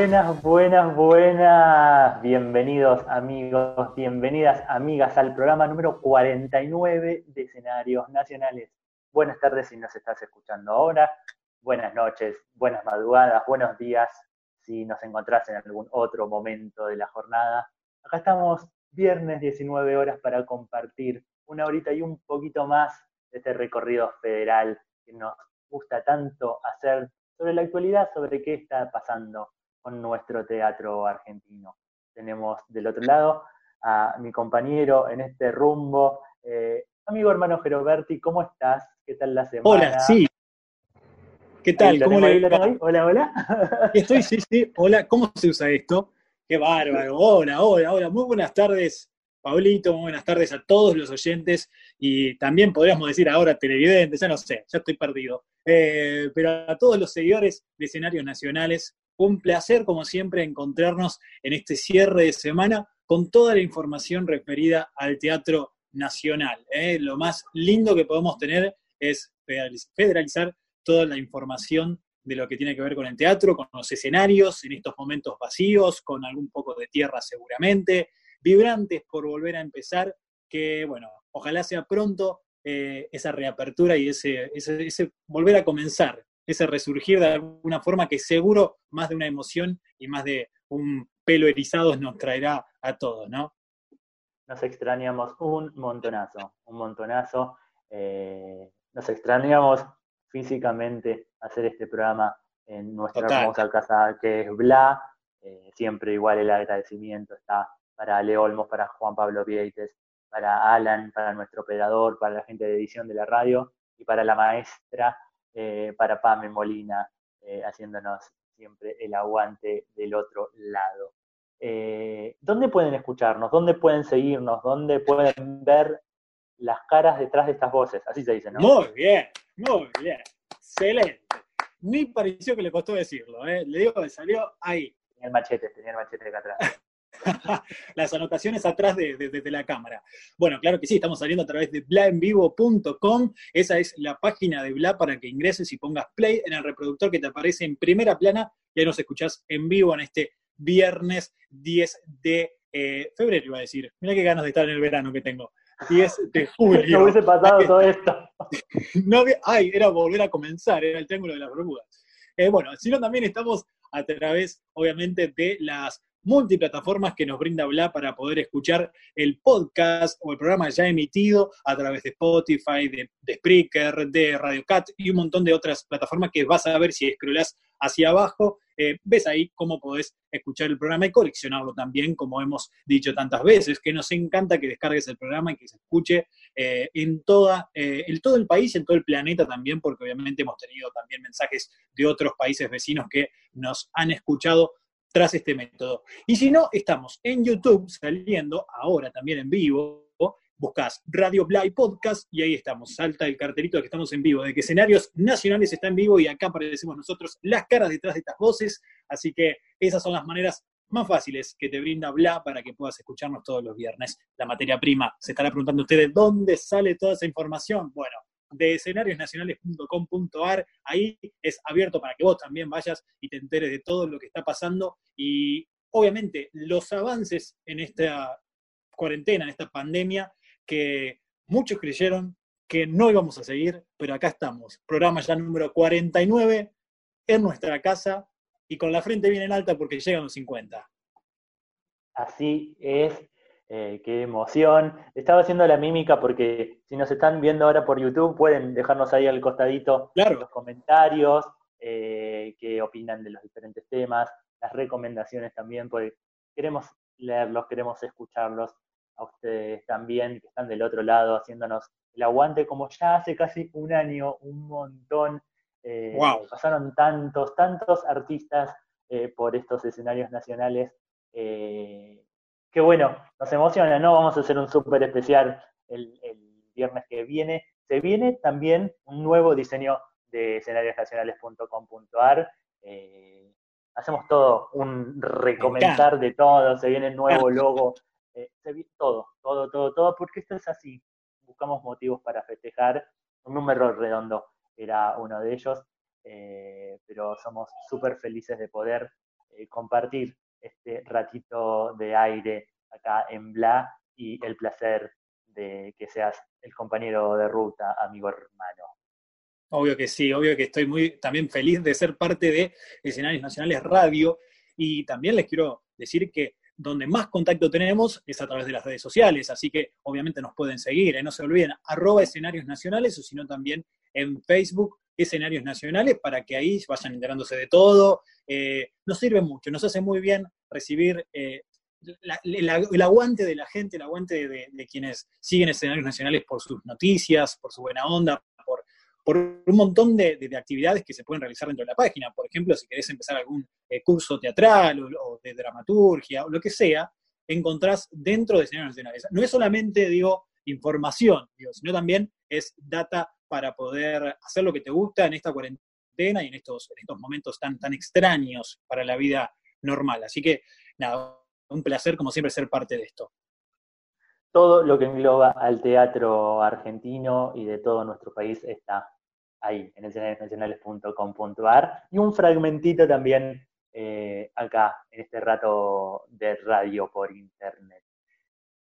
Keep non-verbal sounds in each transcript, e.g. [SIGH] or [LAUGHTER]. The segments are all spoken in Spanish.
Buenas, buenas, buenas. Bienvenidos amigos, bienvenidas amigas al programa número 49 de escenarios nacionales. Buenas tardes si nos estás escuchando ahora, buenas noches, buenas madrugadas, buenos días si nos encontrás en algún otro momento de la jornada. Acá estamos viernes 19 horas para compartir una horita y un poquito más de este recorrido federal que nos gusta tanto hacer sobre la actualidad, sobre qué está pasando con nuestro teatro argentino. Tenemos del otro lado a mi compañero en este rumbo, eh, amigo hermano Geroberti, ¿cómo estás? ¿Qué tal la semana? Hola, sí. ¿Qué tal? ¿Cómo le va? Hola, hola. Estoy, sí, sí. Hola, ¿cómo se usa esto? Qué bárbaro. Hola, hola, hola. Muy buenas tardes, Pablito. Muy buenas tardes a todos los oyentes y también podríamos decir ahora televidentes, ya no sé, ya estoy perdido. Eh, pero a todos los seguidores de escenarios nacionales, un placer, como siempre, encontrarnos en este cierre de semana con toda la información referida al Teatro Nacional. ¿eh? Lo más lindo que podemos tener es federalizar toda la información de lo que tiene que ver con el teatro, con los escenarios en estos momentos vacíos, con algún poco de tierra seguramente, vibrantes por volver a empezar, que bueno, ojalá sea pronto eh, esa reapertura y ese, ese volver a comenzar ese resurgir de alguna forma que seguro más de una emoción y más de un pelo erizado nos traerá a todos, ¿no? Nos extrañamos un montonazo, un montonazo. Eh, nos extrañamos físicamente hacer este programa en nuestra hermosa casa que es Bla. Eh, siempre igual el agradecimiento está para Leo Olmos, para Juan Pablo Vieites, para Alan, para nuestro operador, para la gente de edición de la radio y para la maestra eh, para Pame Molina, eh, haciéndonos siempre el aguante del otro lado. Eh, ¿Dónde pueden escucharnos? ¿Dónde pueden seguirnos? ¿Dónde pueden ver las caras detrás de estas voces? Así se dice, ¿no? Muy bien, muy bien. Excelente. Ni pareció que le costó decirlo, ¿eh? Le digo que salió ahí. Tenía el machete, tenía el machete acá atrás. [LAUGHS] las anotaciones atrás de, la cámara. Bueno, claro que sí, estamos saliendo a través de blaenvivo.com. Esa es la página de Bla para que ingreses y pongas play en el reproductor que te aparece en primera plana y ahí nos escuchás en vivo en este viernes 10 de eh, febrero, iba a decir. Mira qué ganas de estar en el verano que tengo. 10 de [LAUGHS] julio. No hubiese pasado todo esto. [LAUGHS] no, ay, era volver a comenzar, era el triángulo de las Bermudas. Eh, bueno, sino también estamos a través, obviamente, de las multiplataformas que nos brinda Bla para poder escuchar el podcast o el programa ya emitido a través de Spotify, de, Spreaker, de Radio Cat y un montón de otras plataformas que vas a ver si scrollas hacia abajo. Eh, ves ahí cómo podés escuchar el programa y coleccionarlo también, como hemos dicho tantas veces, que nos encanta que descargues el programa y que se escuche eh, en, toda, eh, en todo el país, en todo el planeta también, porque obviamente hemos tenido también mensajes de otros países vecinos que nos han escuchado tras este método. Y si no, estamos en YouTube saliendo ahora también en vivo. Buscas Radio Blay Podcast y ahí estamos. Salta el cartelito de que estamos en vivo, de que escenarios nacionales están en vivo y acá aparecemos nosotros las caras detrás de estas voces. Así que esas son las maneras más fáciles que te brinda Bla para que puedas escucharnos todos los viernes. La materia prima. Se estará preguntando ustedes dónde sale toda esa información. Bueno, de escenariosnacionales.com.ar. Ahí es abierto para que vos también vayas y te enteres de todo lo que está pasando y obviamente los avances en esta cuarentena, en esta pandemia, que muchos creyeron que no íbamos a seguir, pero acá estamos. Programa ya número 49 en nuestra casa y con la frente bien en alta porque llegan los 50. Así es. Eh, qué emoción. Estaba haciendo la mímica porque si nos están viendo ahora por YouTube pueden dejarnos ahí al costadito los comentarios, eh, qué opinan de los diferentes temas, las recomendaciones también, porque queremos leerlos, queremos escucharlos a ustedes también que están del otro lado haciéndonos el aguante como ya hace casi un año, un montón. Eh, pasaron tantos, tantos artistas por estos escenarios nacionales Qué bueno, nos emociona, ¿no? Vamos a hacer un súper especial el, viernes que viene. Se viene también un nuevo diseño de escenariosnacionales.com.ar. Eh, hacemos todo, un recomenzar de todo, se viene el nuevo logo, eh, se viene todo, todo, todo, todo, porque esto es así. Buscamos motivos para festejar. Un número redondo era uno de ellos, eh, pero somos súper felices de poder eh, compartir este ratito de aire acá en Bla y el placer de que seas el compañero de ruta, amigo hermano. Obvio que sí, obvio que estoy muy también feliz de ser parte de Escenarios Nacionales Radio y también les quiero decir que donde más contacto tenemos es a través de las redes sociales, así que obviamente nos pueden seguir, ¿eh? no se olviden, arroba escenarios nacionales o sino también en Facebook escenarios nacionales para que ahí vayan enterándose de todo. Eh, nos sirve mucho, nos hace muy bien recibir eh, el aguante de la gente, el aguante de, quienes siguen escenarios nacionales por sus noticias, por su buena onda, por, un montón de, actividades que se pueden realizar dentro de la página. Por ejemplo, si querés empezar algún eh, curso teatral o, de dramaturgia o lo que sea, encontrás dentro de escenarios nacionales. No es solamente, digo, información, sino también es data para poder hacer lo que te gusta en esta cuarentena y en estos, en estos momentos tan, tan extraños para la vida normal. Así que, nada, un placer como siempre ser parte de esto. Todo lo que engloba al teatro argentino y de todo nuestro país está ahí, en escenariosnacionales.com.ar y un fragmentito también eh, acá, en este rato de radio por internet.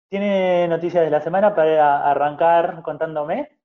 ¿Tiene noticias de la semana para arrancar contándome?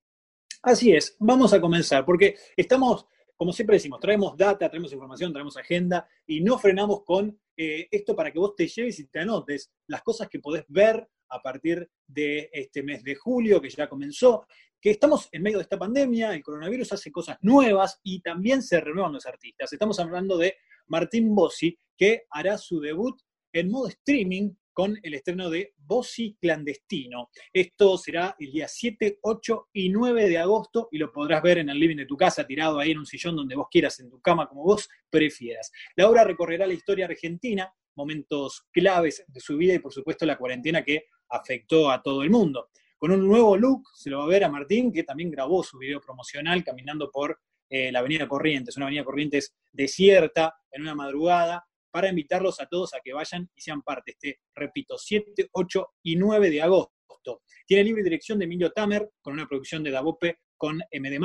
Así es, vamos a comenzar, porque estamos, como siempre decimos, traemos data, traemos información, traemos agenda y no frenamos con eh, esto para que vos te lleves y te anotes las cosas que podés ver a partir de este mes de julio, que ya comenzó, que estamos en medio de esta pandemia, el coronavirus hace cosas nuevas y también se renuevan los artistas. Estamos hablando de Martín Bossi, que hará su debut en modo streaming con el estreno de Bossi Clandestino. Esto será el día 7, 8 y 9 de agosto y lo podrás ver en el living de tu casa, tirado ahí en un sillón donde vos quieras, en tu cama, como vos prefieras. La obra recorrerá la historia argentina, momentos claves de su vida y por supuesto la cuarentena que afectó a todo el mundo. Con un nuevo look se lo va a ver a Martín, que también grabó su video promocional caminando por eh, la Avenida Corrientes, una Avenida Corrientes desierta en una madrugada, para invitarlos a todos a que vayan y sean parte este, repito, 7, 8 y 9 de agosto. Tiene libre dirección de Emilio Tamer, con una producción de Dabope con MD+,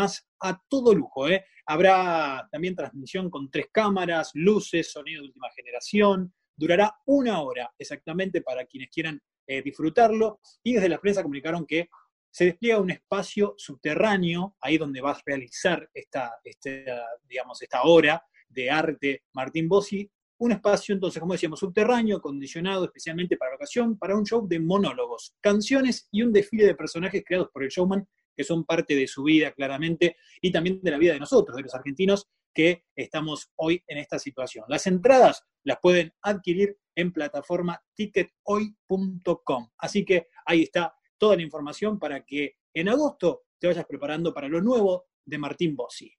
a todo lujo. ¿eh? Habrá también transmisión con tres cámaras, luces, sonido de última generación. Durará una hora exactamente para quienes quieran eh, disfrutarlo. Y desde la prensa comunicaron que se despliega un espacio subterráneo, ahí donde vas a realizar esta, este, digamos, esta hora de arte Martín Bossi, un espacio, entonces, como decíamos, subterráneo, acondicionado especialmente para la ocasión, para un show de monólogos, canciones y un desfile de personajes creados por el showman, que son parte de su vida claramente, y también de la vida de nosotros, de los argentinos, que estamos hoy en esta situación. Las entradas las pueden adquirir en plataforma tickethoy.com. Así que ahí está toda la información para que en agosto te vayas preparando para lo nuevo de Martín Bossi.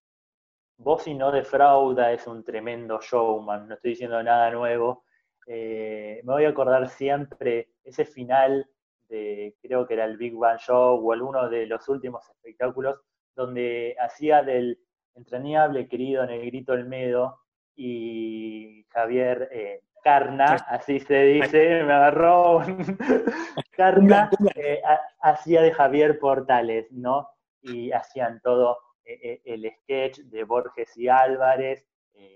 Bossi no defrauda, es un tremendo showman, no estoy diciendo nada nuevo. Eh, me voy a acordar siempre ese final de, creo que era el Big Bang Show o alguno de los últimos espectáculos, donde hacía del entrañable querido Negrito Olmedo y Javier eh, Carna, así se dice, me agarró [LAUGHS] Carna, eh, hacía de Javier Portales, ¿no? Y hacían todo eh, el sketch de Borges y Álvarez,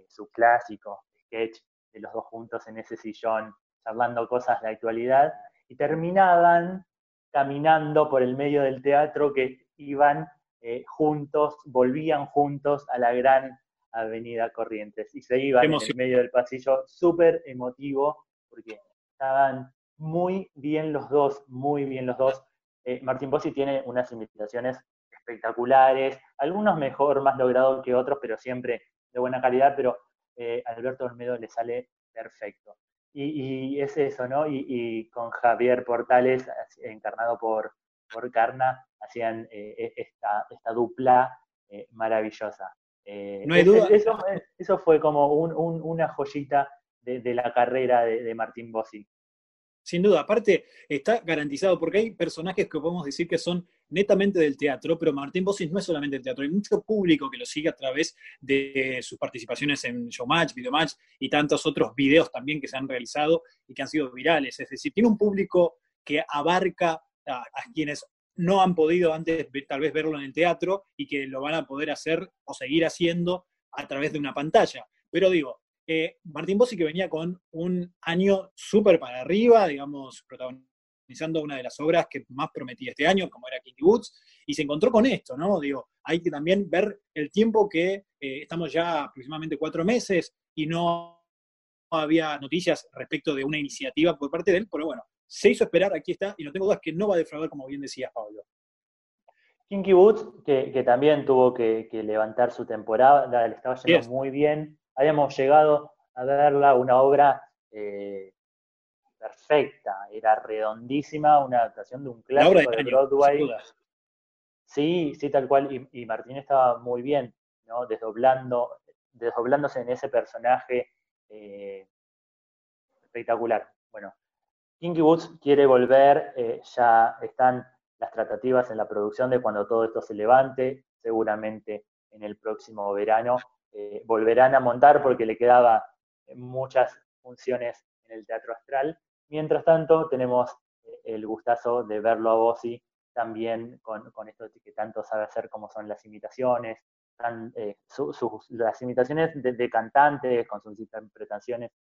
su clásico sketch de los dos juntos en ese sillón charlando cosas de actualidad, y terminaban caminando por el medio del teatro que iban juntos, volvían juntos a la gran avenida Corrientes y se iban en el medio del pasillo, súper emotivo, porque estaban muy bien los dos, muy bien los dos. Martín Bossi tiene unas invitaciones espectaculares, algunos mejor, más logrados que otros, pero siempre de buena calidad, pero eh, Alberto Olmedo le sale perfecto. Y, es eso, ¿no? Y, con Javier Portales, encarnado por, por Carna, hacían eh, e, esta, esta dupla eh, maravillosa. no hay duda. Eso, fue como una joyita de, la carrera de, de Martín Bossi. Sin duda, aparte está garantizado porque hay personajes que podemos decir que son netamente del teatro, pero Martín Bossis no es solamente del teatro, hay mucho público que lo sigue a través de sus participaciones en Showmatch, Videomatch y tantos otros videos también que se han realizado y que han sido virales. Es decir, tiene un público que abarca a, quienes no han podido antes tal vez verlo en el teatro y que lo van a poder hacer o seguir haciendo a través de una pantalla. Pero digo, Eh, Martín Bossi que venía con un año súper para arriba, digamos, protagonizando una de las obras que más prometía este año, como era Kinky Woods, y se encontró con esto, ¿no? Digo, hay que también ver el tiempo que eh, estamos ya aproximadamente cuatro meses y no había noticias respecto de una iniciativa por parte de él, pero bueno, se hizo esperar, aquí está, y no tengo dudas que no va a defraudar, como bien decías, Pablo. Kinky Woods, que, también tuvo que, levantar su temporada, le estaba yendo muy bien. Habíamos llegado a verla, una obra eh, perfecta, era redondísima, una adaptación de un clásico de, Broadway. Sí, sí, tal cual, y, Martín estaba muy bien, ¿no? Desdoblando, desdoblándose en ese personaje eh, espectacular. Bueno, Kinky Woods quiere volver, eh, ya están las tratativas en la producción de cuando todo esto se levante, seguramente en el próximo verano eh, volverán a montar porque le quedaba muchas funciones en el Teatro Astral. Mientras tanto, tenemos el gustazo de verlo a Bossi también con, esto que tanto sabe hacer como son las imitaciones, eh, las imitaciones de, cantantes con sus interpretaciones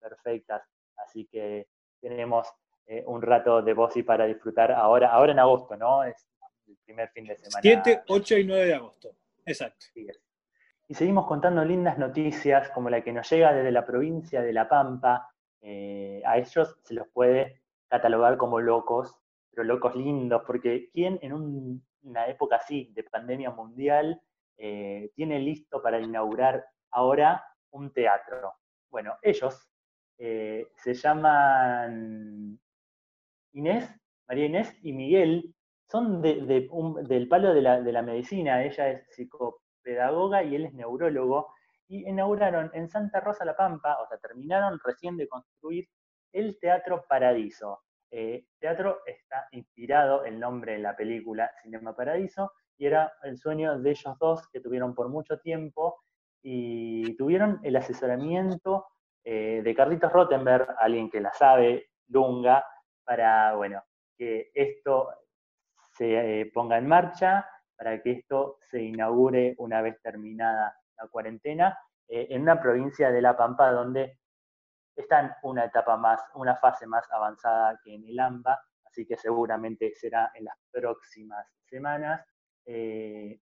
perfectas. Así que tenemos eh, un rato de y para disfrutar ahora, ahora en agosto, ¿no? Es el primer fin de semana. 7, 8 y 9 de agosto. Exacto. Y seguimos contando lindas noticias como la que nos llega desde la provincia de La Pampa. Eh, a ellos se los puede catalogar como locos, pero locos lindos, porque ¿quién en una época así de pandemia mundial eh, tiene listo para inaugurar ahora un teatro. Bueno, ellos eh, se llaman Inés, María Inés y Miguel, son del palo de la, medicina, ella es psicopedagoga y él es neurólogo, y inauguraron en Santa Rosa La Pampa, o sea, terminaron recién de construir el Teatro Paradiso. Eh, teatro está inspirado, el nombre en la película Cinema Paradiso, y era el sueño de ellos dos que tuvieron por mucho tiempo y tuvieron el asesoramiento eh, de Carlitos Rottenberg, alguien que la sabe, Lunga, para, bueno, que esto se eh, ponga en marcha, para que esto se inaugure una vez terminada la cuarentena, eh, en una provincia de La Pampa donde está en una etapa más, una fase más avanzada que en el AMBA, así que seguramente será en las próximas semanas. Eh,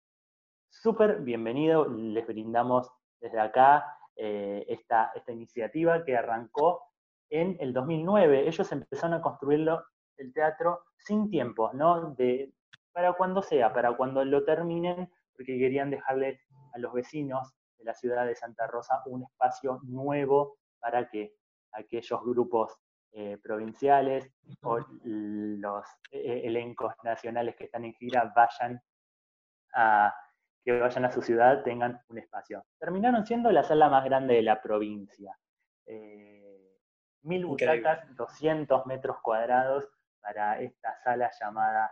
Súper bienvenido, les brindamos desde acá eh, esta, esta iniciativa que arrancó en el 2009. Ellos empezaron a construirlo, el teatro, sin tiempos, ¿no? De, para cuando sea, para cuando lo terminen, porque querían dejarles a los vecinos de la ciudad de Santa Rosa un espacio nuevo para que aquellos grupos eh, provinciales o los eh, elencos nacionales que están en gira vayan a que vayan a su ciudad tengan un espacio. Terminaron siendo la sala más grande de la provincia. Eh, mil butacas, 200 metros cuadrados para esta sala llamada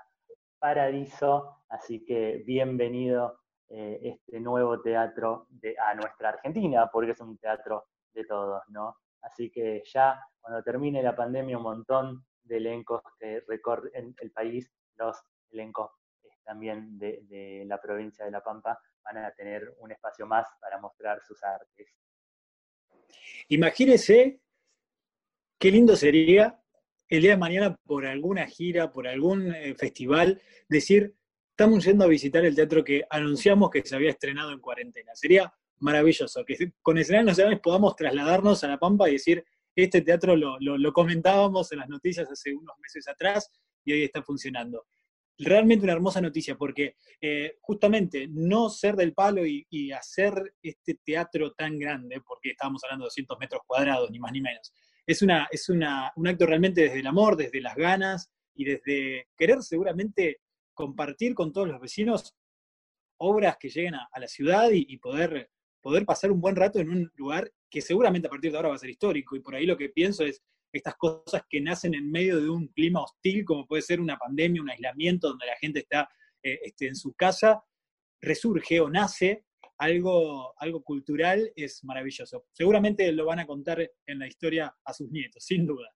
Paradiso. Así que bienvenido eh, este nuevo teatro de, a nuestra Argentina, porque es un teatro de todos, ¿no? Así que ya cuando termine la pandemia, un montón de elencos que recorren el país, los elencos también de, la provincia de La Pampa van a tener un espacio más para mostrar sus artes. Imagínese qué lindo sería el día de mañana por alguna gira, por algún eh, festival, decir, estamos yendo a visitar el teatro que anunciamos que se había estrenado en cuarentena. Sería maravilloso que con escenarios nacionales podamos trasladarnos a La Pampa y decir, este teatro lo, lo comentábamos en las noticias hace unos meses atrás y hoy está funcionando realmente una hermosa noticia, porque eh, justamente no ser del palo y, hacer este teatro tan grande, porque estábamos hablando de 200 metros cuadrados, ni más ni menos, es, una, es una, un acto realmente desde el amor, desde las ganas y desde querer seguramente compartir con todos los vecinos obras que lleguen a, la ciudad y, poder, poder pasar un buen rato en un lugar que seguramente a partir de ahora va a ser histórico. Y por ahí lo que pienso es, estas cosas que nacen en medio de un clima hostil, como puede ser una pandemia, un aislamiento donde la gente está eh, este, en su casa, resurge o nace algo, algo cultural, es maravilloso. Seguramente lo van a contar en la historia a sus nietos, sin duda.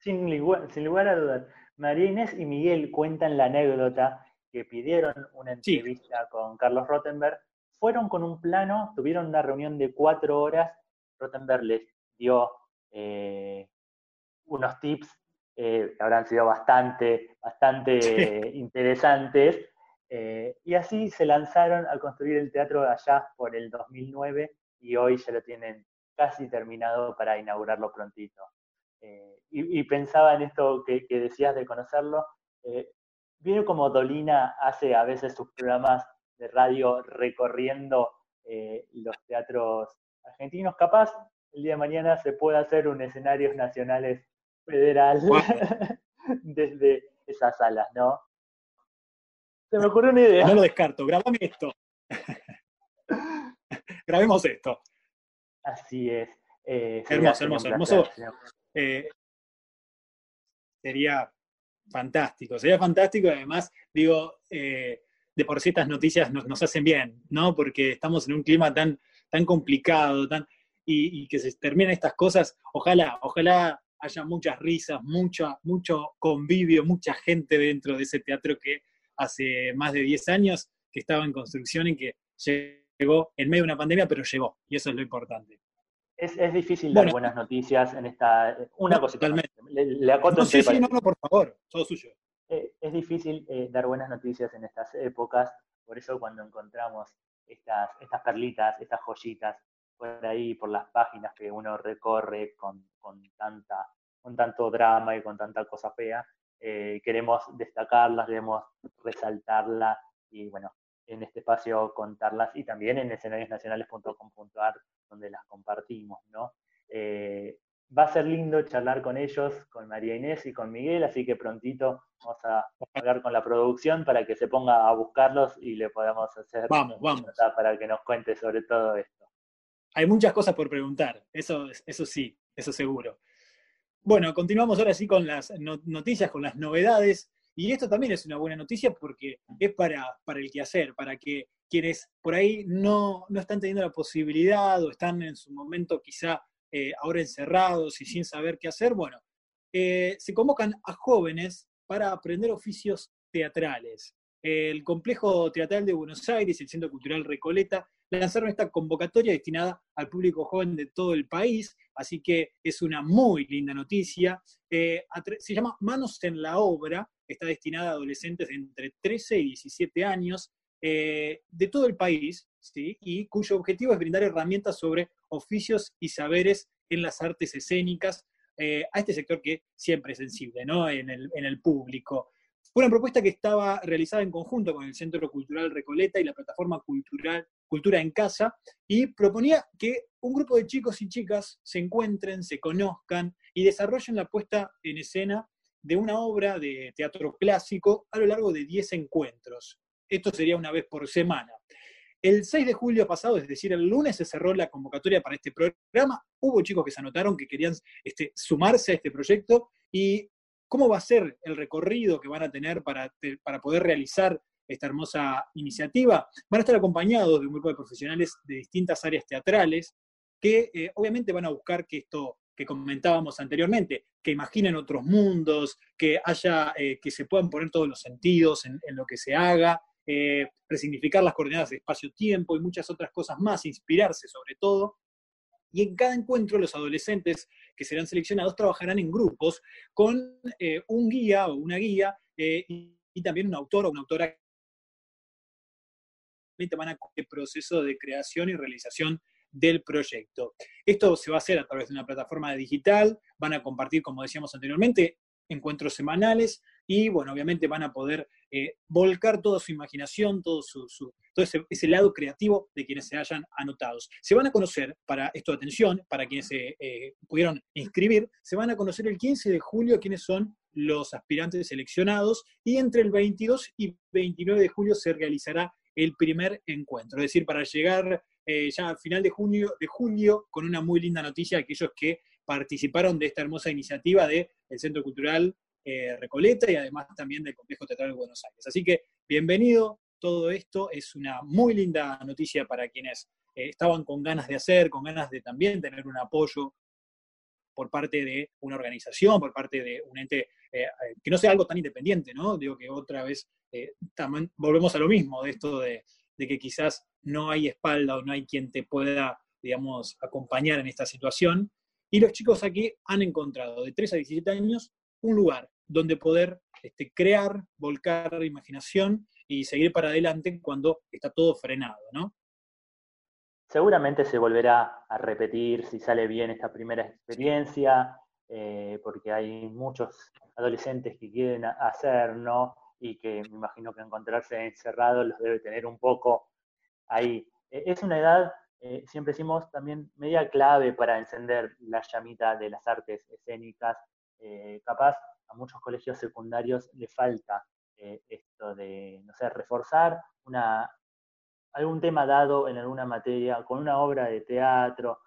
Sin lugar, sin lugar a dudas. María Inés y Miguel cuentan la anécdota que pidieron una entrevista con Carlos Rottenberg, fueron con un plano, tuvieron una reunión de cuatro horas Rottenberg les dio unos tips que habrán sido bastante, bastante interesantes. y así se lanzaron a construir el teatro allá por el 2009 y hoy ya lo tienen casi terminado para inaugurarlo prontito. Eh, y, pensaba en esto que, decías de conocerlo. Eh, Viene como Dolina hace a veces sus programas de radio recorriendo eh, los teatros argentinos. Capaz el día de mañana se puede hacer un escenarios nacionales federal [LAUGHS] desde esas salas, ¿no? Se me ocurrió una idea. No lo descarto, grabame esto. [LAUGHS] Grabemos esto. Así es. Eh, hermoso, hermoso, hermoso. Eh, sería fantástico, sería fantástico. Además, digo, eh, de por sí estas noticias nos, hacen bien, ¿no? Porque estamos en un clima tan, tan complicado, tan, y, que se terminen estas cosas. Ojalá, ojalá haya muchas risas, mucho, mucho convivio, mucha gente dentro de ese teatro que hace más de 10 años que estaba en construcción y que llegó en medio de una pandemia, pero llegó, y eso es lo importante. Es, es difícil dar buenas noticias en esta. Una cosa. Totalmente. Le, acoto no, sí, sí, no, no, por favor, todo suyo. Eh, es difícil eh, dar buenas noticias en estas épocas, por eso cuando encontramos estas, estas perlitas, estas joyitas, por ahí, por las páginas que uno recorre con, con tanta, con tanto drama y con tanta cosa fea, eh, queremos destacarlas, queremos resaltarlas y bueno, en este espacio contarlas y también en escenariosnacionales.com.ar donde las compartimos, ¿no? Eh, va a ser lindo charlar con ellos, con María Inés y con Miguel, así que prontito vamos a hablar con la producción para que se ponga a buscarlos y le podamos hacer vamos, vamos. para que nos cuente sobre todo esto. Hay muchas cosas por preguntar, eso, eso sí, eso seguro. Bueno, continuamos ahora sí con las noticias, con las novedades. Y esto también es una buena noticia porque es para, para el quehacer, para que quienes por ahí no, están teniendo la posibilidad o están en su momento quizá eh, ahora encerrados y sin saber qué hacer, bueno, eh, se convocan a jóvenes para aprender oficios teatrales. El Complejo Teatral de Buenos Aires el Centro Cultural Recoleta lanzaron esta convocatoria destinada al público joven de todo el país, así que es una muy linda noticia. Eh, se llama Manos en la Obra, está destinada a adolescentes de entre 13 y 17 años eh, de todo el país, ¿sí? y cuyo objetivo es brindar herramientas sobre oficios y saberes en las artes escénicas eh, a este sector que siempre es sensible ¿no? en, el, en el público. Fue una propuesta que estaba realizada en conjunto con el Centro Cultural Recoleta y la plataforma cultural Cultura en Casa, y proponía que un grupo de chicos y chicas se encuentren, se conozcan y desarrollen la puesta en escena de una obra de teatro clásico a lo largo de 10 encuentros. Esto sería una vez por semana. El 6 de julio pasado, es decir, el lunes, se cerró la convocatoria para este programa. Hubo chicos que se anotaron que querían este, sumarse a este proyecto y cómo va a ser el recorrido que van a tener para, para poder realizar esta hermosa iniciativa. Van a estar acompañados de un grupo de profesionales de distintas áreas teatrales que eh, obviamente van a buscar que esto que comentábamos anteriormente, que imaginen otros mundos, que haya, eh, que se puedan poner todos los sentidos en, lo que se haga, eh, resignificar las coordenadas de espacio-tiempo y muchas otras cosas más, inspirarse sobre todo. Y en cada encuentro los adolescentes que serán seleccionados trabajarán en grupos con un guía o una guía y, y, también un autor o una autora van a el proceso de creación y realización del proyecto. Esto se va a hacer a través de una plataforma digital, van a compartir, como decíamos anteriormente, encuentros semanales y, bueno, obviamente van a poder eh, volcar toda su imaginación, todo, su, todo ese, lado creativo de quienes se hayan anotados. Se van a conocer, para esto atención, para quienes se eh, pudieron inscribir, se van a conocer el 15 de julio quiénes son los aspirantes seleccionados y entre el 22 y 29 de julio se realizará el primer encuentro. Es decir, para llegar eh, ya al final de junio, de julio con una muy linda noticia a aquellos que participaron de esta hermosa iniciativa del Centro Cultural eh, Recoleta y además también del Complejo Teatral de Buenos Aires. Así que bienvenido, todo esto es una muy linda noticia para quienes eh, estaban con ganas de hacer, con ganas de también tener un apoyo por parte de una organización, por parte de un ente, que no sea algo tan independiente, ¿no? Digo que otra vez también volvemos a lo mismo, de esto de, que quizás no hay espalda o no hay quien te pueda digamos, acompañar en esta situación. Y los chicos aquí han encontrado de 3 a 17 años un lugar donde poder este, crear, volcar la imaginación y seguir para adelante cuando está todo frenado, ¿no? Seguramente se volverá a repetir si sale bien esta primera experiencia, eh, porque hay muchos adolescentes que quieren hacer, ¿no? Y que me imagino que encontrarse encerrados los debe tener un poco ahí. E, es una edad, eh, siempre decimos, también media clave para encender la llamita de las artes escénicas. Eh, capaz a muchos colegios secundarios le falta esto de, no sé, reforzar una, algún tema dado en alguna materia, con una obra de teatro,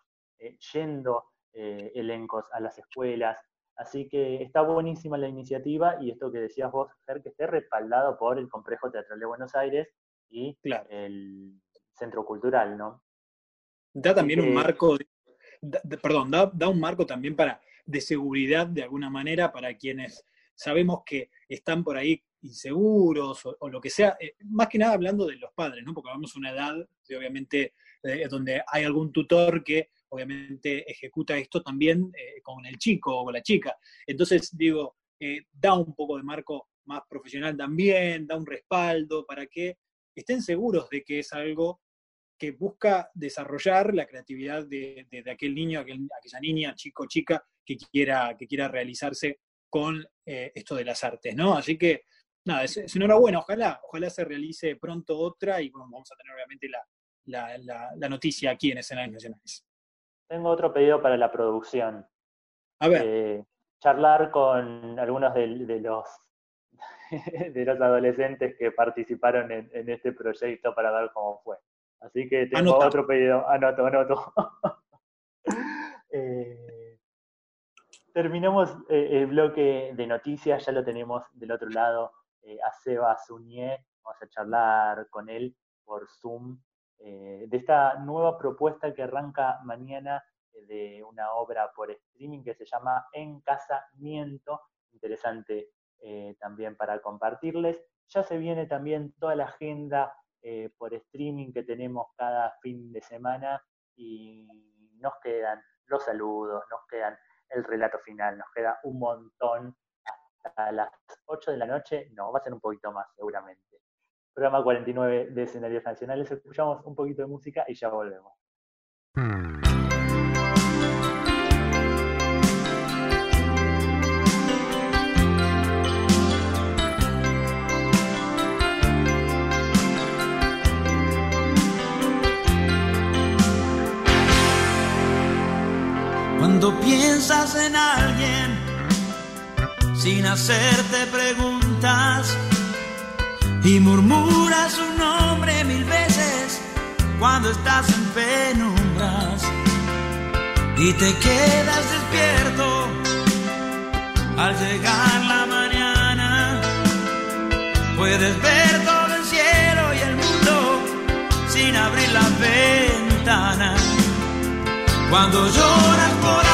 yendo eh, elencos a las escuelas. Así que está buenísima la iniciativa y esto que decías vos, Ger, que esté respaldado por el Complejo Teatral de Buenos Aires y el Centro Cultural, ¿no? Da también un marco, perdón, da, un marco también para de seguridad de alguna manera para quienes sabemos que están por ahí inseguros o, lo que sea, eh, más que nada hablando de los padres, ¿no? Porque vamos a una edad, obviamente, eh, donde hay algún tutor que obviamente ejecuta esto también eh, con el chico o con la chica. Entonces, digo, eh, da un poco de marco más profesional también, da un respaldo para que estén seguros de que es algo que busca desarrollar la creatividad de, aquel niño, aquella niña, chico, chica, que quiera, que quiera realizarse con eh, esto de las artes, ¿no? Así que, nada, es, enhorabuena, ojalá, ojalá se realice pronto otra y vamos a tener obviamente la, la noticia aquí en Escenarios Nacionales. Tengo otro pedido para la producción. A ver. Eh, charlar con algunos de, los [LAUGHS] de los adolescentes que participaron en, este proyecto para ver cómo fue. Así que tengo otro pedido. Anoto, anoto. [LAUGHS] eh, terminamos eh, el bloque de noticias, ya lo tenemos del otro lado eh, a Seba Suñé. Vamos a charlar con él por Zoom eh, de esta nueva propuesta que arranca mañana eh, de una obra por streaming que se llama Encasamiento, interesante eh, también para compartirles. Ya se viene también toda la agenda por streaming que tenemos cada fin de semana y nos quedan los saludos, nos quedan el relato final, nos queda un montón. Hasta las 8 de la noche, no, va a ser un poquito más seguramente programa 49 de escenarios nacionales. Escuchamos un poquito de música y ya volvemos. Cuando piensas en alguien sin hacerte preguntas, y murmuras su nombre mil veces cuando estás en penumbras y te quedas despierto al llegar la mañana. Puedes ver todo el cielo y el mundo sin abrir la ventana. Cuando lloras por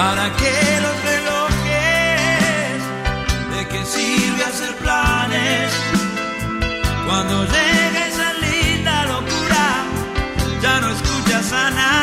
¿Para qué los relojes? ¿De qué sirve hacer planes? Cuando llega esa linda locura, ya no escuchas a nadie.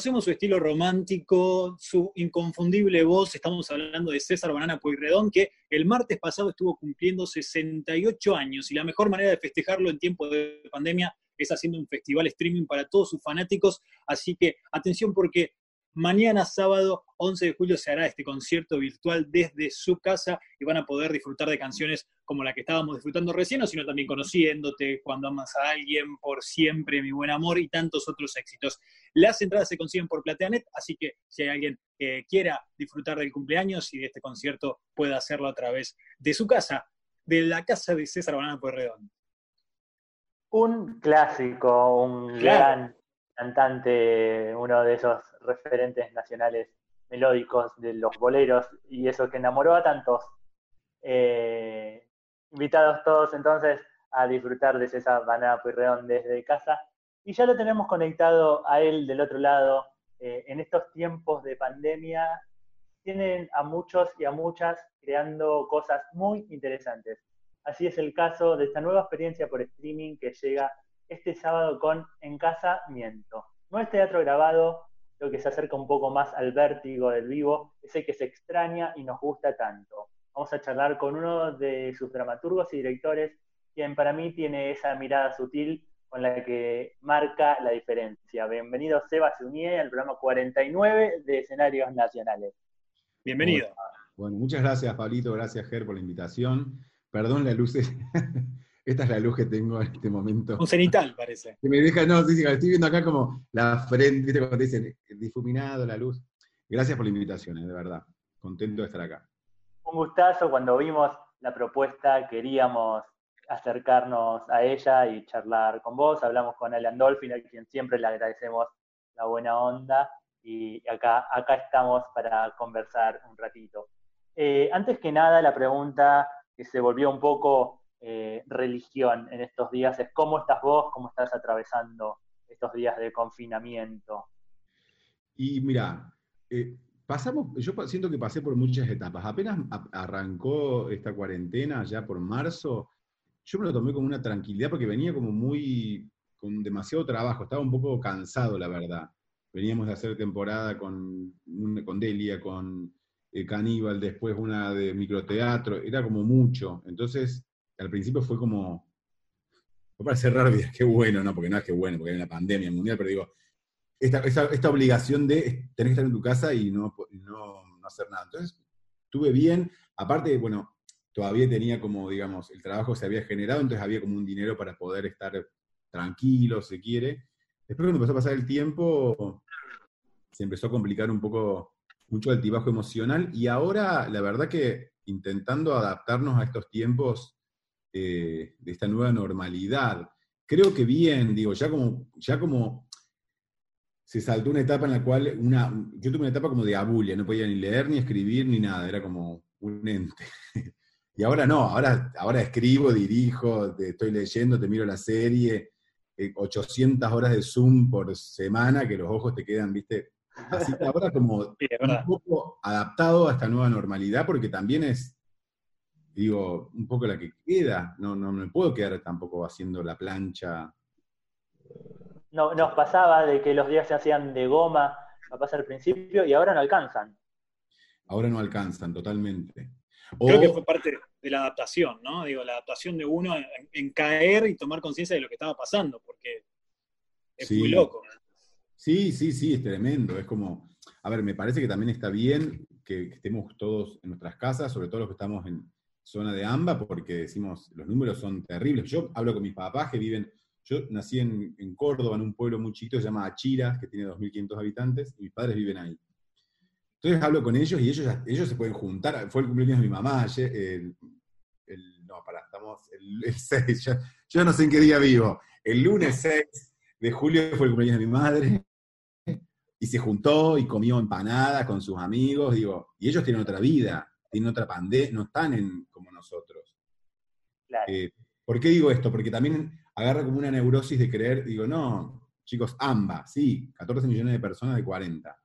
Reconocemos su estilo romántico, su inconfundible voz. Estamos hablando de César Banana Pueyrredón, que el martes pasado estuvo cumpliendo 68 años y la mejor manera de festejarlo en tiempo de pandemia es haciendo un festival streaming para todos sus fanáticos. Así que atención porque Mañana sábado 11 de julio se hará este concierto virtual desde su casa y van a poder disfrutar de canciones como la que estábamos disfrutando recién, sino también conociéndote, cuando amas a alguien, por siempre, mi buen amor y tantos otros éxitos. Las entradas se consiguen por Plateanet, así que si hay alguien que quiera disfrutar del cumpleaños y de este concierto, puede hacerlo a través de su casa, de la casa de César Banana Pueyrredón. Un clásico, un gran cantante, uno de esos referentes nacionales melódicos de los boleros y eso que enamoró a tantos. Eh, invitados todos entonces a disfrutar de César Banana Pueyrredón desde casa. Y ya lo tenemos conectado a él del otro lado. Eh, en estos tiempos de pandemia, tienen a muchos y a muchas creando cosas muy interesantes. Así es el caso de esta nueva experiencia por streaming que llega este sábado con En Casa Miento. No es teatro grabado, lo que se acerca un poco más al vértigo del vivo, ese que se extraña y nos gusta tanto. Vamos a charlar con uno de sus dramaturgos y directores, quien para mí tiene esa mirada sutil con la que marca la diferencia. Bienvenido Seba Unie al programa 49 de Escenarios Nacionales. Bienvenido. Bueno, muchas gracias Pablito, gracias Ger por la invitación. Perdón las luces [LAUGHS] Esta es la luz que tengo en este momento. Un cenital, parece. Que me deja, no, sí, sí, estoy viendo acá como la frente, ¿viste? cuando te dicen difuminado, la luz. Gracias por la invitación, eh, de verdad. Contento de estar acá. Un gustazo, cuando vimos la propuesta queríamos acercarnos a ella y charlar con vos. Hablamos con Alan Dolphin, a quien siempre le agradecemos la buena onda. Y acá, acá estamos para conversar un ratito. Eh, antes que nada, la pregunta que se volvió un poco eh, religión en estos días es cómo estás vos, cómo estás atravesando estos días de confinamiento. Y mira, eh, pasamos, yo siento que pasé por muchas etapas. Apenas arrancó esta cuarentena, ya por marzo, yo me lo tomé como una tranquilidad porque venía como muy, con demasiado trabajo, estaba un poco cansado, la verdad. Veníamos de hacer temporada con, con Delia, con eh, Caníbal, después una de microteatro, era como mucho. Entonces, al principio fue como, me parece raro, [LAUGHS] qué bueno, no, porque no es que bueno, porque hay una pandemia mundial, pero digo, esta, obligación de tener que estar en tu casa y no, no, hacer nada. Entonces, estuve bien, aparte, bueno, todavía tenía como, digamos, el trabajo se había generado, entonces había como un dinero para poder estar tranquilo, si quiere. Después cuando empezó a pasar el tiempo, se empezó a complicar un poco, mucho altibajo emocional, y ahora, la verdad que intentando adaptarnos a estos tiempos, eh, de esta nueva normalidad. Creo que bien, digo, ya como, ya como se saltó una etapa en la cual una, yo tuve una etapa como de abulia, no podía ni leer ni escribir ni nada, era como un ente. [LAUGHS] y ahora no, ahora, ahora escribo, dirijo, te estoy leyendo, te miro la serie, 800 eh, horas de Zoom por semana, que los ojos te quedan, viste. Así que ahora como [LAUGHS] un poco adaptado a esta nueva normalidad, porque también es, digo, un poco la que queda, no, no me puedo quedar tampoco haciendo la plancha. No, nos pasaba de que los días se hacían de goma, capaz al principio, y ahora no alcanzan. Ahora no alcanzan, totalmente. Creo que fue parte de la adaptación, ¿no? Digo, la adaptación de uno en, caer y tomar conciencia de lo que estaba pasando, porque es muy loco. Sí, sí, sí, es tremendo. Es como, a ver, me parece que también está bien que, estemos todos en nuestras casas, sobre todo los que estamos en zona de AMBA, porque decimos, los números son terribles. Yo hablo con mis papás que viven, yo nací en, en Córdoba, en un pueblo muy chiquito que se llama Achiras, que tiene 2.500 habitantes, y mis padres viven ahí. Entonces hablo con ellos y ellos, ellos se pueden juntar. Fue el cumpleaños de mi mamá ayer, el, no, pará, estamos el, 6, yo, no sé en qué día vivo. El lunes 6 de julio fue el cumpleaños de mi madre y se juntó y comió empanada con sus amigos, digo, y ellos tienen otra vida, tienen otra pandemia, no están en, como nosotros. Eh, ¿Por qué digo esto? Porque también agarra como una neurosis de creer, digo, no, chicos, ambas, sí, 14 millones de personas de 40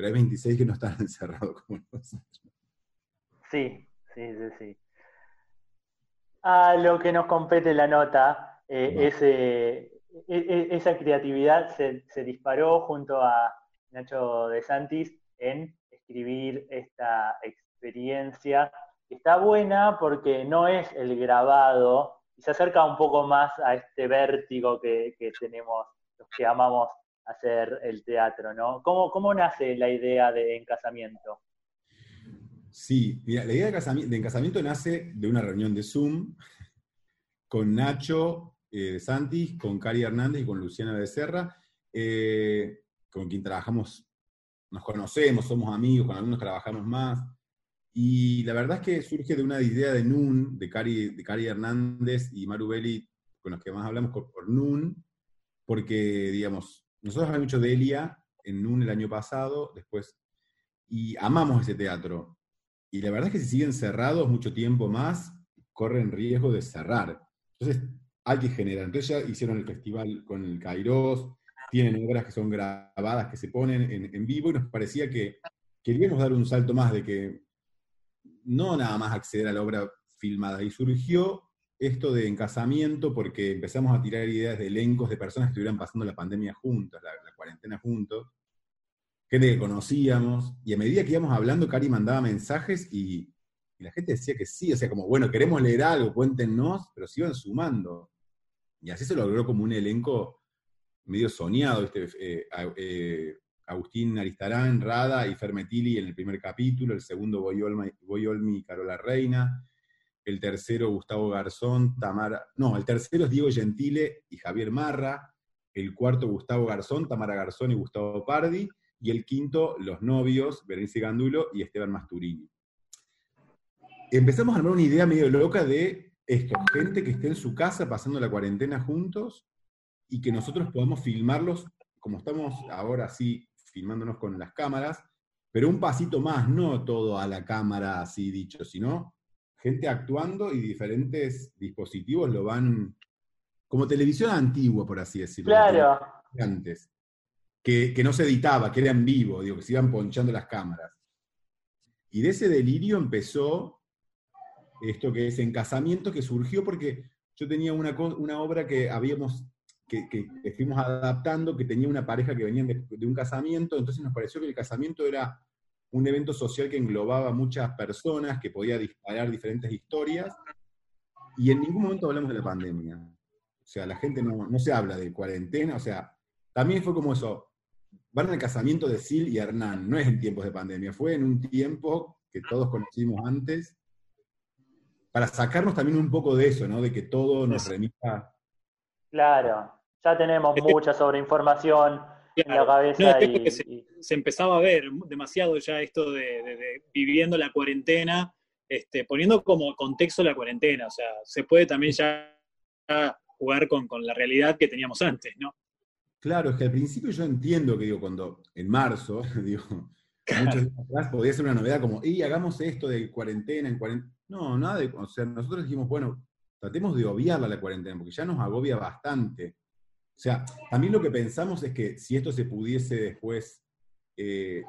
pero hay 26 que no están [LAUGHS] encerrados como nosotros. Sí, sí, sí, sí. A lo que nos compete la nota, eh, e, e, esa creatividad se, disparó junto a Nacho de Santis en escribir esta experiencia. Está buena porque no es el grabado y se acerca un poco más a este vértigo que, que tenemos los que amamos hacer el teatro, ¿no? ¿Cómo, cómo nace la idea de encasamiento? Sí, la idea de encasamiento, nace de una reunión de Zoom con Nacho eh, Santis, con Cari Hernández y con Luciana Becerra, eh, con quien trabajamos, nos conocemos, somos amigos, con algunos trabajamos más. Y la verdad es que surge de una idea de NUN, de Cari, de Cari Hernández y Maru Belli, con los que más hablamos por, por NUN, porque, digamos, nosotros hablamos mucho de Elia en un el año pasado, después, y amamos ese teatro. Y la verdad es que si siguen cerrados mucho tiempo más, corren riesgo de cerrar. Entonces, hay que generar. Entonces ya hicieron el festival con el Kairos, tienen obras que son grabadas, que se ponen en, en vivo, y nos parecía que queríamos dar un salto más de que no nada más acceder a la obra filmada. Y surgió esto de encasamiento porque empezamos a tirar ideas de elencos de personas que estuvieran pasando la pandemia juntas, la, cuarentena juntos, gente que conocíamos, y a medida que íbamos hablando, Cari mandaba mensajes y, la gente decía que sí, o sea, como, bueno, queremos leer algo, cuéntenos, pero se iban sumando. Y así se logró como un elenco medio soñado, eh, Agustín Aristarán, Rada y Fermetili en el primer capítulo, el segundo Boyolmi y Carola Reina, el tercero Gustavo Garzón, Tamara, no, el tercero es Diego Gentile y Javier Marra, el cuarto Gustavo Garzón, Tamara Garzón y Gustavo Pardi, y el quinto los novios, Berenice Gandulo y Esteban Masturini. Empezamos a armar una idea medio loca de esto, gente que esté en su casa pasando la cuarentena juntos y que nosotros podamos filmarlos como estamos ahora así filmándonos con las cámaras, pero un pasito más, no todo a la cámara así dicho, sino gente actuando y diferentes dispositivos lo van, como televisión antigua, por así decirlo. Claro. Antes. Que, no se editaba, que era en vivo, digo, que se iban ponchando las cámaras. Y de ese delirio empezó esto que es encasamiento, que surgió porque yo tenía una, una obra que habíamos, que, que, fuimos adaptando, que tenía una pareja que venía de, de un casamiento, entonces nos pareció que el casamiento era un evento social que englobaba muchas personas, que podía disparar diferentes historias, y en ningún momento hablamos de la pandemia. O sea, la gente no, se habla de cuarentena, o sea, también fue como eso, van al casamiento de Sil y Hernán, no es en tiempos de pandemia, fue en un tiempo que todos conocimos antes, para sacarnos también un poco de eso, ¿no? De que todo nos remita. Claro, ya tenemos mucha sobreinformación en la cabeza. se, empezaba a ver demasiado ya esto de, viviendo la cuarentena, este, poniendo como contexto la cuarentena, o sea, se puede también ya jugar con, la realidad que teníamos antes, ¿no? Claro, es que al principio yo entiendo que digo, cuando en marzo, [LAUGHS] digo, muchos días atrás podía ser una novedad como, y hagamos esto de cuarentena en cuarentena. No, nada de, o sea, nosotros dijimos, bueno, tratemos de obviarla la cuarentena, porque ya nos agobia bastante. O sea, también lo que pensamos es que si esto se pudiese después, eh,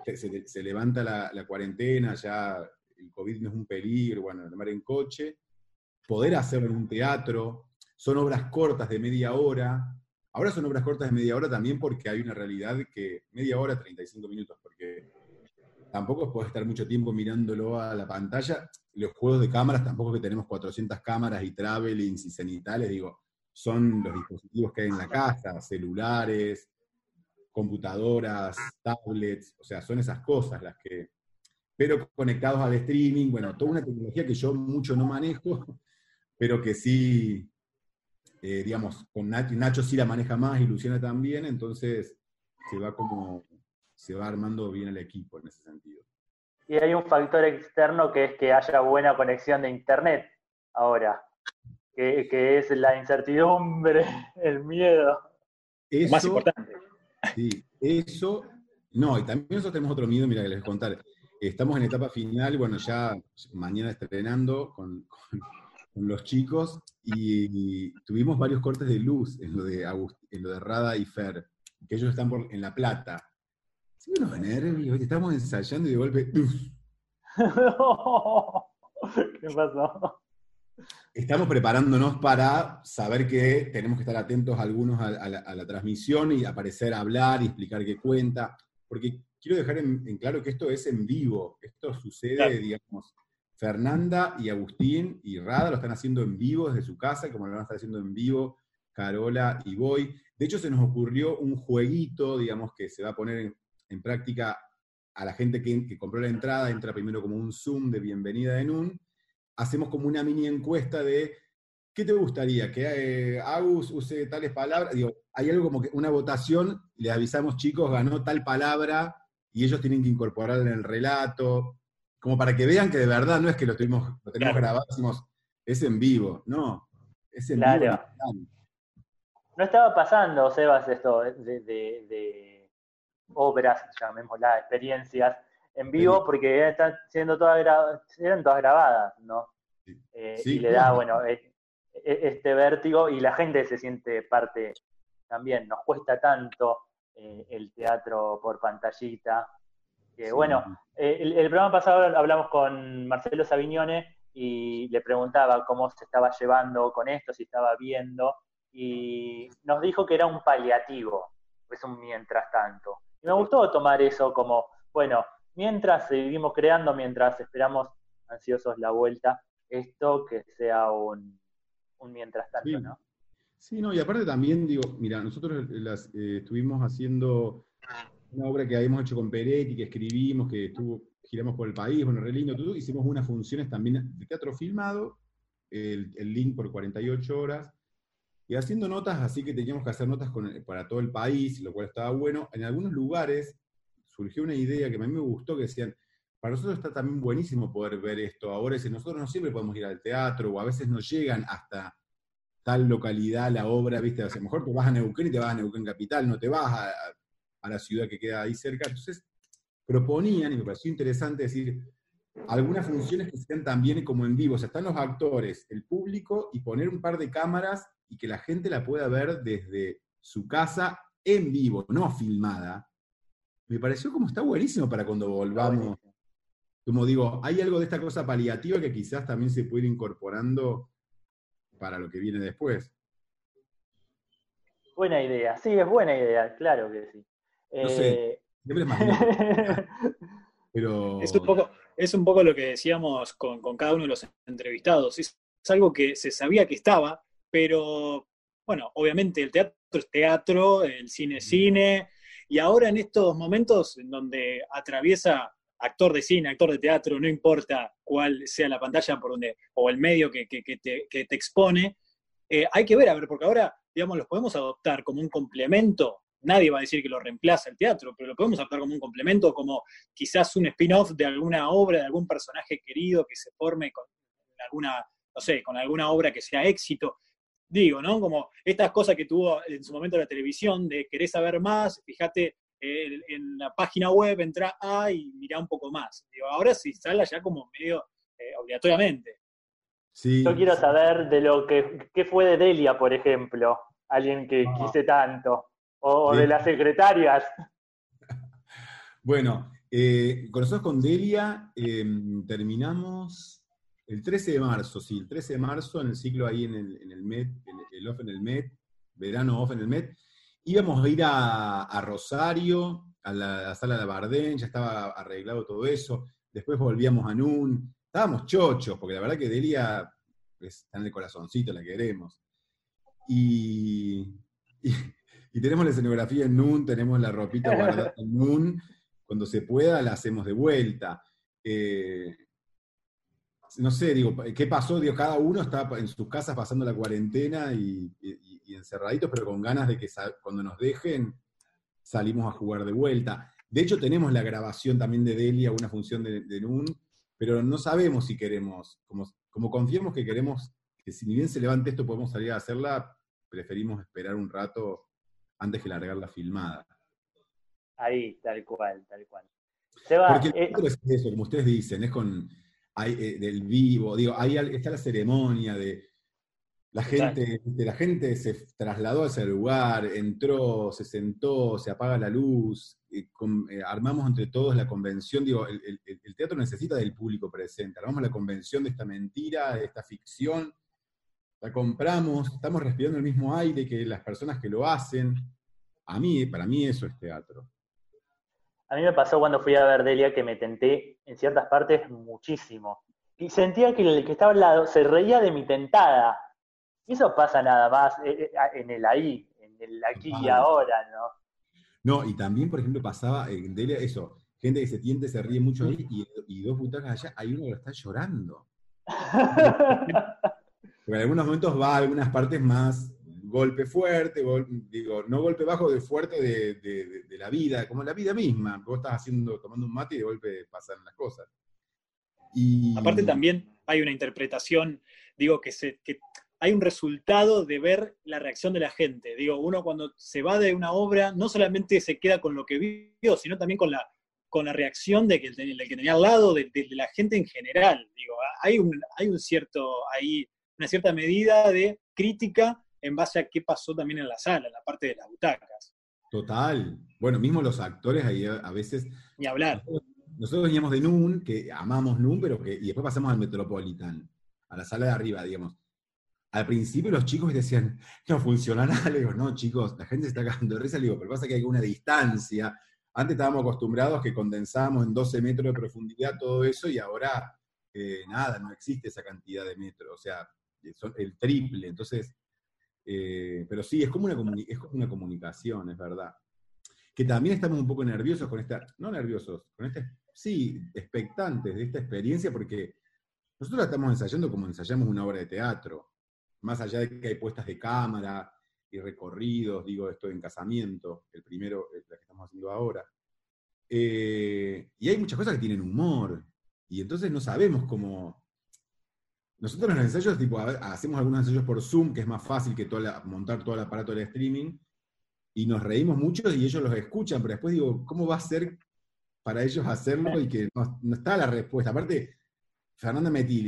se, levanta la, cuarentena, ya el COVID no es un peligro, bueno, andar en coche, poder hacerlo en un teatro, son obras cortas de media hora, Ahora son obras cortas de media hora también porque hay una realidad que media hora, 35 minutos, porque tampoco puede estar mucho tiempo mirándolo a la pantalla. Los juegos de cámaras, tampoco que tenemos 400 cámaras y travelings y cenitales, digo, son los dispositivos que hay en la casa, celulares, computadoras, tablets, o sea, son esas cosas las que, pero conectados al streaming, bueno, toda una tecnología que yo mucho no manejo, [LAUGHS] pero que sí, eh, digamos, con Nacho, Nacho sí la maneja más y Luciana también, entonces se va como, se va armando bien el equipo en ese sentido. Y hay un factor externo que es que haya buena conexión de internet ahora, que, es la incertidumbre, [LAUGHS] el miedo. Eso, más importante. Sí, eso, no, y también nosotros tenemos otro miedo, mira, que les voy a contar. Estamos en etapa final, bueno, ya mañana estrenando con, los chicos y, tuvimos varios cortes de luz en lo de, en lo de Rada y Fer, que ellos están por, en La Plata. Sí, unos nervios, estamos ensayando y de golpe... [LAUGHS] ¿Qué pasó? Estamos preparándonos para saber que tenemos que estar atentos algunos a, la, transmisión y aparecer a hablar y explicar qué cuenta, porque quiero dejar en, claro que esto es en vivo, esto sucede, digamos, Fernanda y Agustín y Rada lo están haciendo en vivo desde su casa, como lo van a estar haciendo en vivo Carola y Boy. De hecho, se nos ocurrió un jueguito, digamos, que se va a poner en, práctica a la gente que, que, compró la entrada, entra primero como un Zoom de bienvenida en un, hacemos como una mini encuesta de ¿qué te gustaría? ¿Que eh, Agus use tales palabras? Digo, hay algo como que una votación, le avisamos, chicos, ganó tal palabra y ellos tienen que incorporarla en el relato, como para que vean que de verdad no es que lo, tuvimos, lo tenemos grabado, decimos, es en vivo, no, es en vivo. No estaba pasando, Sebas, esto de, de obras, llamémoslas, experiencias, en vivo porque están siendo todas, eran todas grabadas, ¿no? Eh, y le da, bueno, e, e, este vértigo y la gente se siente parte también. Nos cuesta tanto eh, el teatro por pantallita. Que bueno, eh, el, el, programa pasado hablamos con Marcelo Savignone y le preguntaba cómo se estaba llevando con esto, si estaba viendo, y nos dijo que era un paliativo, es un mientras tanto. Y me gustó tomar eso como, bueno, mientras seguimos creando, mientras esperamos ansiosos la vuelta, esto que sea un, mientras tanto, ¿no? Sí, no, y aparte también digo, mira, nosotros eh, estuvimos haciendo una obra que habíamos hecho con Peretti, que escribimos, que estuvo, giramos por el país, bueno, re lindo, todo, hicimos unas funciones también de teatro filmado, el, link por 48 horas, y haciendo notas, así que teníamos que hacer notas para todo el país, lo cual estaba bueno. En algunos lugares surgió una idea que a mí me gustó, que decían, para nosotros está también buenísimo poder ver esto. Ahora, si nosotros no siempre podemos ir al teatro, o a veces nos llegan hasta tal localidad la obra, ¿viste? a lo mejor tú vas a Neuquén y te vas a Neuquén Capital, no te vas a, la ciudad que queda ahí cerca. Entonces, proponían, y me pareció interesante decir, algunas funciones que sean también como en vivo. O sea, están los actores, el público, y poner un par de cámaras y que la gente la pueda ver desde su casa en vivo, no filmada, me pareció como está buenísimo para cuando volvamos. Como digo, hay algo de esta cosa paliativa que quizás también se puede ir incorporando para lo que viene después. Buena idea, sí, es buena idea, claro que sí. No sé, eh, siempre es más [LAUGHS] Pero... Es un, poco, es un poco lo que decíamos con, cada uno de los entrevistados. Es, es, algo que se sabía que estaba, pero bueno, obviamente el teatro es teatro, el cine es cine, y ahora en estos momentos en donde atraviesa actor de cine, actor de teatro, no importa cuál sea la pantalla por donde, o el medio que, te, expone, eh, hay que ver, a ver, porque ahora, digamos, los podemos adoptar como un complemento. Nadie va a decir que lo reemplaza el teatro, pero lo podemos adoptar como un complemento, como quizás un spin-off de alguna obra, de algún personaje querido que se forme con alguna, no sé, con alguna obra que sea éxito digo, ¿no? Como estas cosas que tuvo en su momento la televisión, de querés saber más, fíjate eh, en la página web, entra a y mirá un poco más. Digo, ahora se instala ya como medio eh, obligatoriamente. Sí. Yo quiero saber de lo que ¿qué fue de Delia, por ejemplo, alguien que ah. quise tanto, o de las secretarias. [LAUGHS] Bueno, eh, con nosotros con Delia em, terminamos el 13 de marzo, sí, el 13 de marzo en el ciclo ahí en el, en el MED, el, off en el MED, verano off en el Met, íbamos a ir a, Rosario, a la, sala de Bardén, ya estaba arreglado todo eso, después volvíamos a Nun, estábamos chochos, porque la verdad que Delia está en el corazoncito, la queremos. Y, y, tenemos la escenografía en Nun, tenemos la ropita guardada en Nun, cuando se pueda la hacemos de vuelta. Eh, no sé, digo, ¿qué pasó? Digo, cada uno está en sus casas pasando la cuarentena y, encerraditos, pero con ganas de que cuando nos dejen salimos a jugar de vuelta. De hecho, tenemos la grabación también de Delia, una función de, de NUN, pero no sabemos si queremos, como, como confiamos que queremos, que si bien se levante esto podemos salir a hacerla, preferimos esperar un rato antes que largar la filmada. Ahí, tal cual, tal cual. Porque eh, es eso, como ustedes dicen, es con hay, eh, del vivo, digo, ahí está la ceremonia de la gente, la gente se trasladó a ese lugar, entró, se sentó, se apaga la luz, eh, armamos entre todos la convención, digo, el, teatro necesita del público presente, armamos la convención de esta mentira, de esta ficción, la compramos, estamos respirando el mismo aire que las personas que lo hacen. A mí, para mí eso es teatro. A mí me pasó cuando fui a ver Delia que me tenté en ciertas partes muchísimo. Y sentía que el que estaba al lado se reía de mi tentada. Y eso pasa nada más eh, eh, en el ahí, en el aquí y ahora, ¿no? No, y también, por ejemplo, pasaba en Delia eso, gente que se tiende, se ríe mucho ahí, y, dos butacas allá, hay uno que lo está llorando. [LAUGHS] Porque en algunos momentos va a algunas partes más golpe fuerte, digo, no golpe bajo, de fuerte de, la vida, como la vida misma. Vos estás haciendo, tomando un mate y de golpe pasan las cosas. Y... Aparte también hay una interpretación, digo, que, se, que hay un resultado de ver la reacción de la gente. Digo, uno cuando se va de una obra, no solamente se queda con lo que vio, sino también con la, con la reacción de que, el, que tenía al lado, de, la gente en general. Digo, hay un, hay un cierto, ahí, una cierta medida de crítica en base a qué pasó también en la sala, en la parte de las butacas. Total. Bueno, mismo los actores ahí a veces... Ni hablar. Nosotros, veníamos de NUN, que amamos NUN, pero que, y después pasamos al Metropolitan, a la sala de arriba, digamos. Al principio los chicos decían, no funciona nada. Le digo, no, chicos, la gente se está cagando de risa. Le digo, pero pasa que hay una distancia. Antes estábamos acostumbrados que condensábamos en 12 metros de profundidad todo eso y ahora eh, nada, no existe esa cantidad de metros. O sea, son el triple. Entonces, eh, pero sí, es como, una es como una comunicación, es verdad. Que también estamos un poco nerviosos con esta, no nerviosos, con este, sí, expectantes de esta experiencia, porque nosotros la estamos ensayando como ensayamos una obra de teatro, más allá de que hay puestas de cámara y recorridos, digo esto en casamiento, el primero, la que estamos haciendo ahora. Eh, y hay muchas cosas que tienen humor, y entonces no sabemos cómo, nosotros en los ensayos, tipo, hacemos algunos ensayos por Zoom, que es más fácil que montar todo el aparato de streaming, y nos reímos mucho y ellos los escuchan, pero después digo, ¿cómo va a ser para ellos hacerlo y que no, está la respuesta? Aparte, Fernanda Metil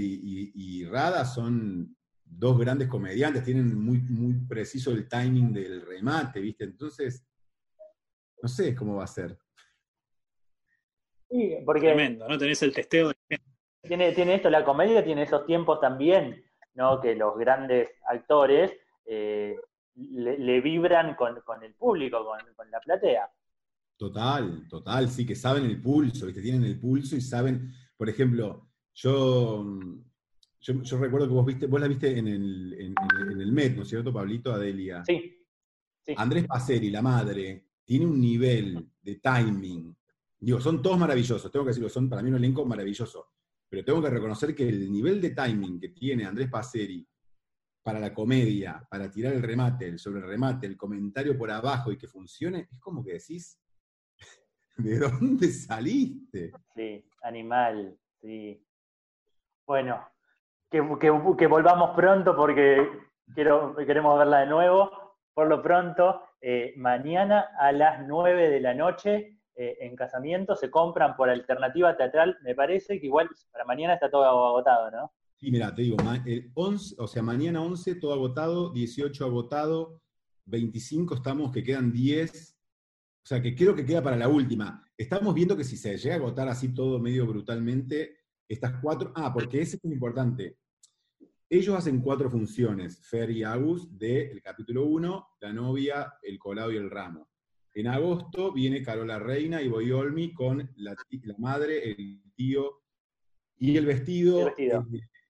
y, Rada son dos grandes comediantes, tienen muy, muy preciso el timing del remate, ¿viste? Entonces, no sé cómo va a ser. Sí, porque... Tremendo, ¿no? Tenés el testeo de tiene, tiene esto, la comedia tiene esos tiempos también, ¿no? Que los grandes actores eh, le, vibran con, el público, con, la platea. Total, total, sí, que saben el pulso, que tienen el pulso y saben, por ejemplo, yo, yo, recuerdo que vos viste, vos la viste en el, en, el Met, ¿no es cierto, Pablito Adelia? Sí, sí. Andrés Paceri, la madre, tiene un nivel de timing. Digo, son todos maravillosos, tengo que decirlo, son para mí un elenco maravilloso pero tengo que reconocer que el nivel de timing que tiene Andrés Paceri para la comedia, para tirar el remate, el sobre el remate, el comentario por abajo y que funcione, es como que decís, [LAUGHS] ¿de dónde saliste? Sí, animal, sí. Bueno, que, volvamos pronto porque queremos verla de nuevo. Por lo pronto, eh, mañana a las 9 de la noche eh, en casamiento se compran por alternativa teatral, me parece que igual para mañana está todo agotado, ¿no? Sí, mira, te digo, el 11, o sea, mañana 11 todo agotado, 18 agotado, 25 estamos que quedan 10, o sea, que creo que queda para la última. Estamos viendo que si se llega a agotar así todo medio brutalmente, estas cuatro, ah, porque ese es muy importante. ellos hacen cuatro funciones, Fer y Agus, del capítulo 1, la novia, el colado y el ramo. En agosto viene Carola Reina y Boyolmi con la, madre, el tío y el vestido.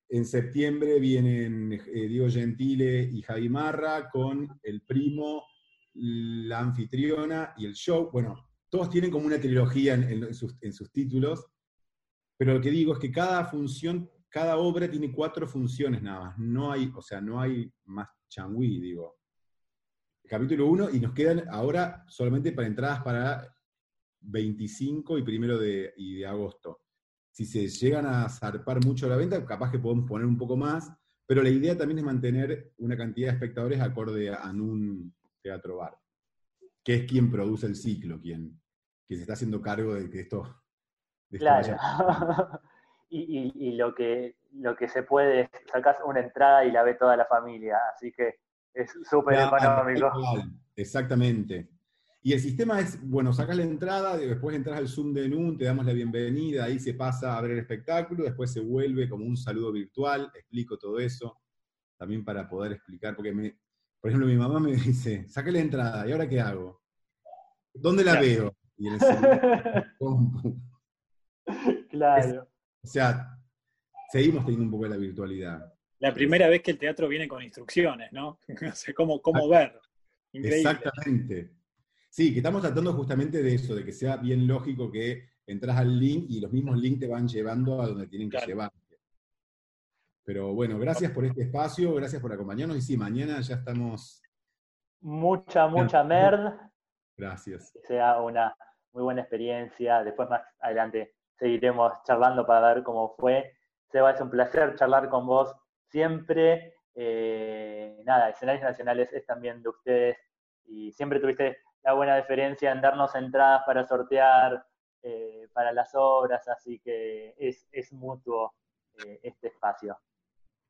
En, septiembre vienen eh, Diego Gentile y Javi Marra con el primo, la anfitriona y el show. Bueno, todos tienen como una trilogía en, sus, títulos, pero lo que digo es que cada función, cada obra tiene cuatro funciones nada más. No hay, o sea, no hay más changüí, digo. Capítulo 1 y nos quedan ahora solamente para entradas para 25 y primero de, y de agosto. Si se llegan a zarpar mucho la venta, capaz que podemos poner un poco más, pero la idea también es mantener una cantidad de espectadores acorde a un teatro bar, que es quien produce el ciclo, quien, que se está haciendo cargo de que esto... claro. [LAUGHS] y, lo, que, lo que se puede es sacas una entrada y la ve toda la familia, así que es súper económico. Exactamente. Y el sistema es, bueno, sacas la entrada, después entras al Zoom de NUN, te damos la bienvenida, ahí se pasa a ver el espectáculo, después se vuelve como un saludo virtual, explico todo eso, también para poder explicar, porque, me, por ejemplo, mi mamá me dice, saqué la entrada, ¿y ahora qué hago? ¿Dónde la veo? [LAUGHS] claro. o sea, seguimos teniendo un poco de la virtualidad. La primera vez que el teatro viene con instrucciones, ¿no? [LAUGHS] no sé cómo, cómo ver. Exactamente. Sí, que estamos tratando justamente de eso, de que sea bien lógico que entras al link y los mismos links te van llevando a donde tienen que llevar. Pero bueno, gracias por este espacio, gracias por acompañarnos y sí, mañana ya estamos... Mucha, mucha merd. Gracias. Que sea una muy buena experiencia. Después más adelante seguiremos charlando para ver cómo fue. Seba, es un placer charlar con vos siempre. Eh, nada, escenarios nacionales es también de ustedes y siempre tuviste la buena diferencia en darnos entradas para sortear eh, para las obras, así que es, es mutuo eh, este espacio.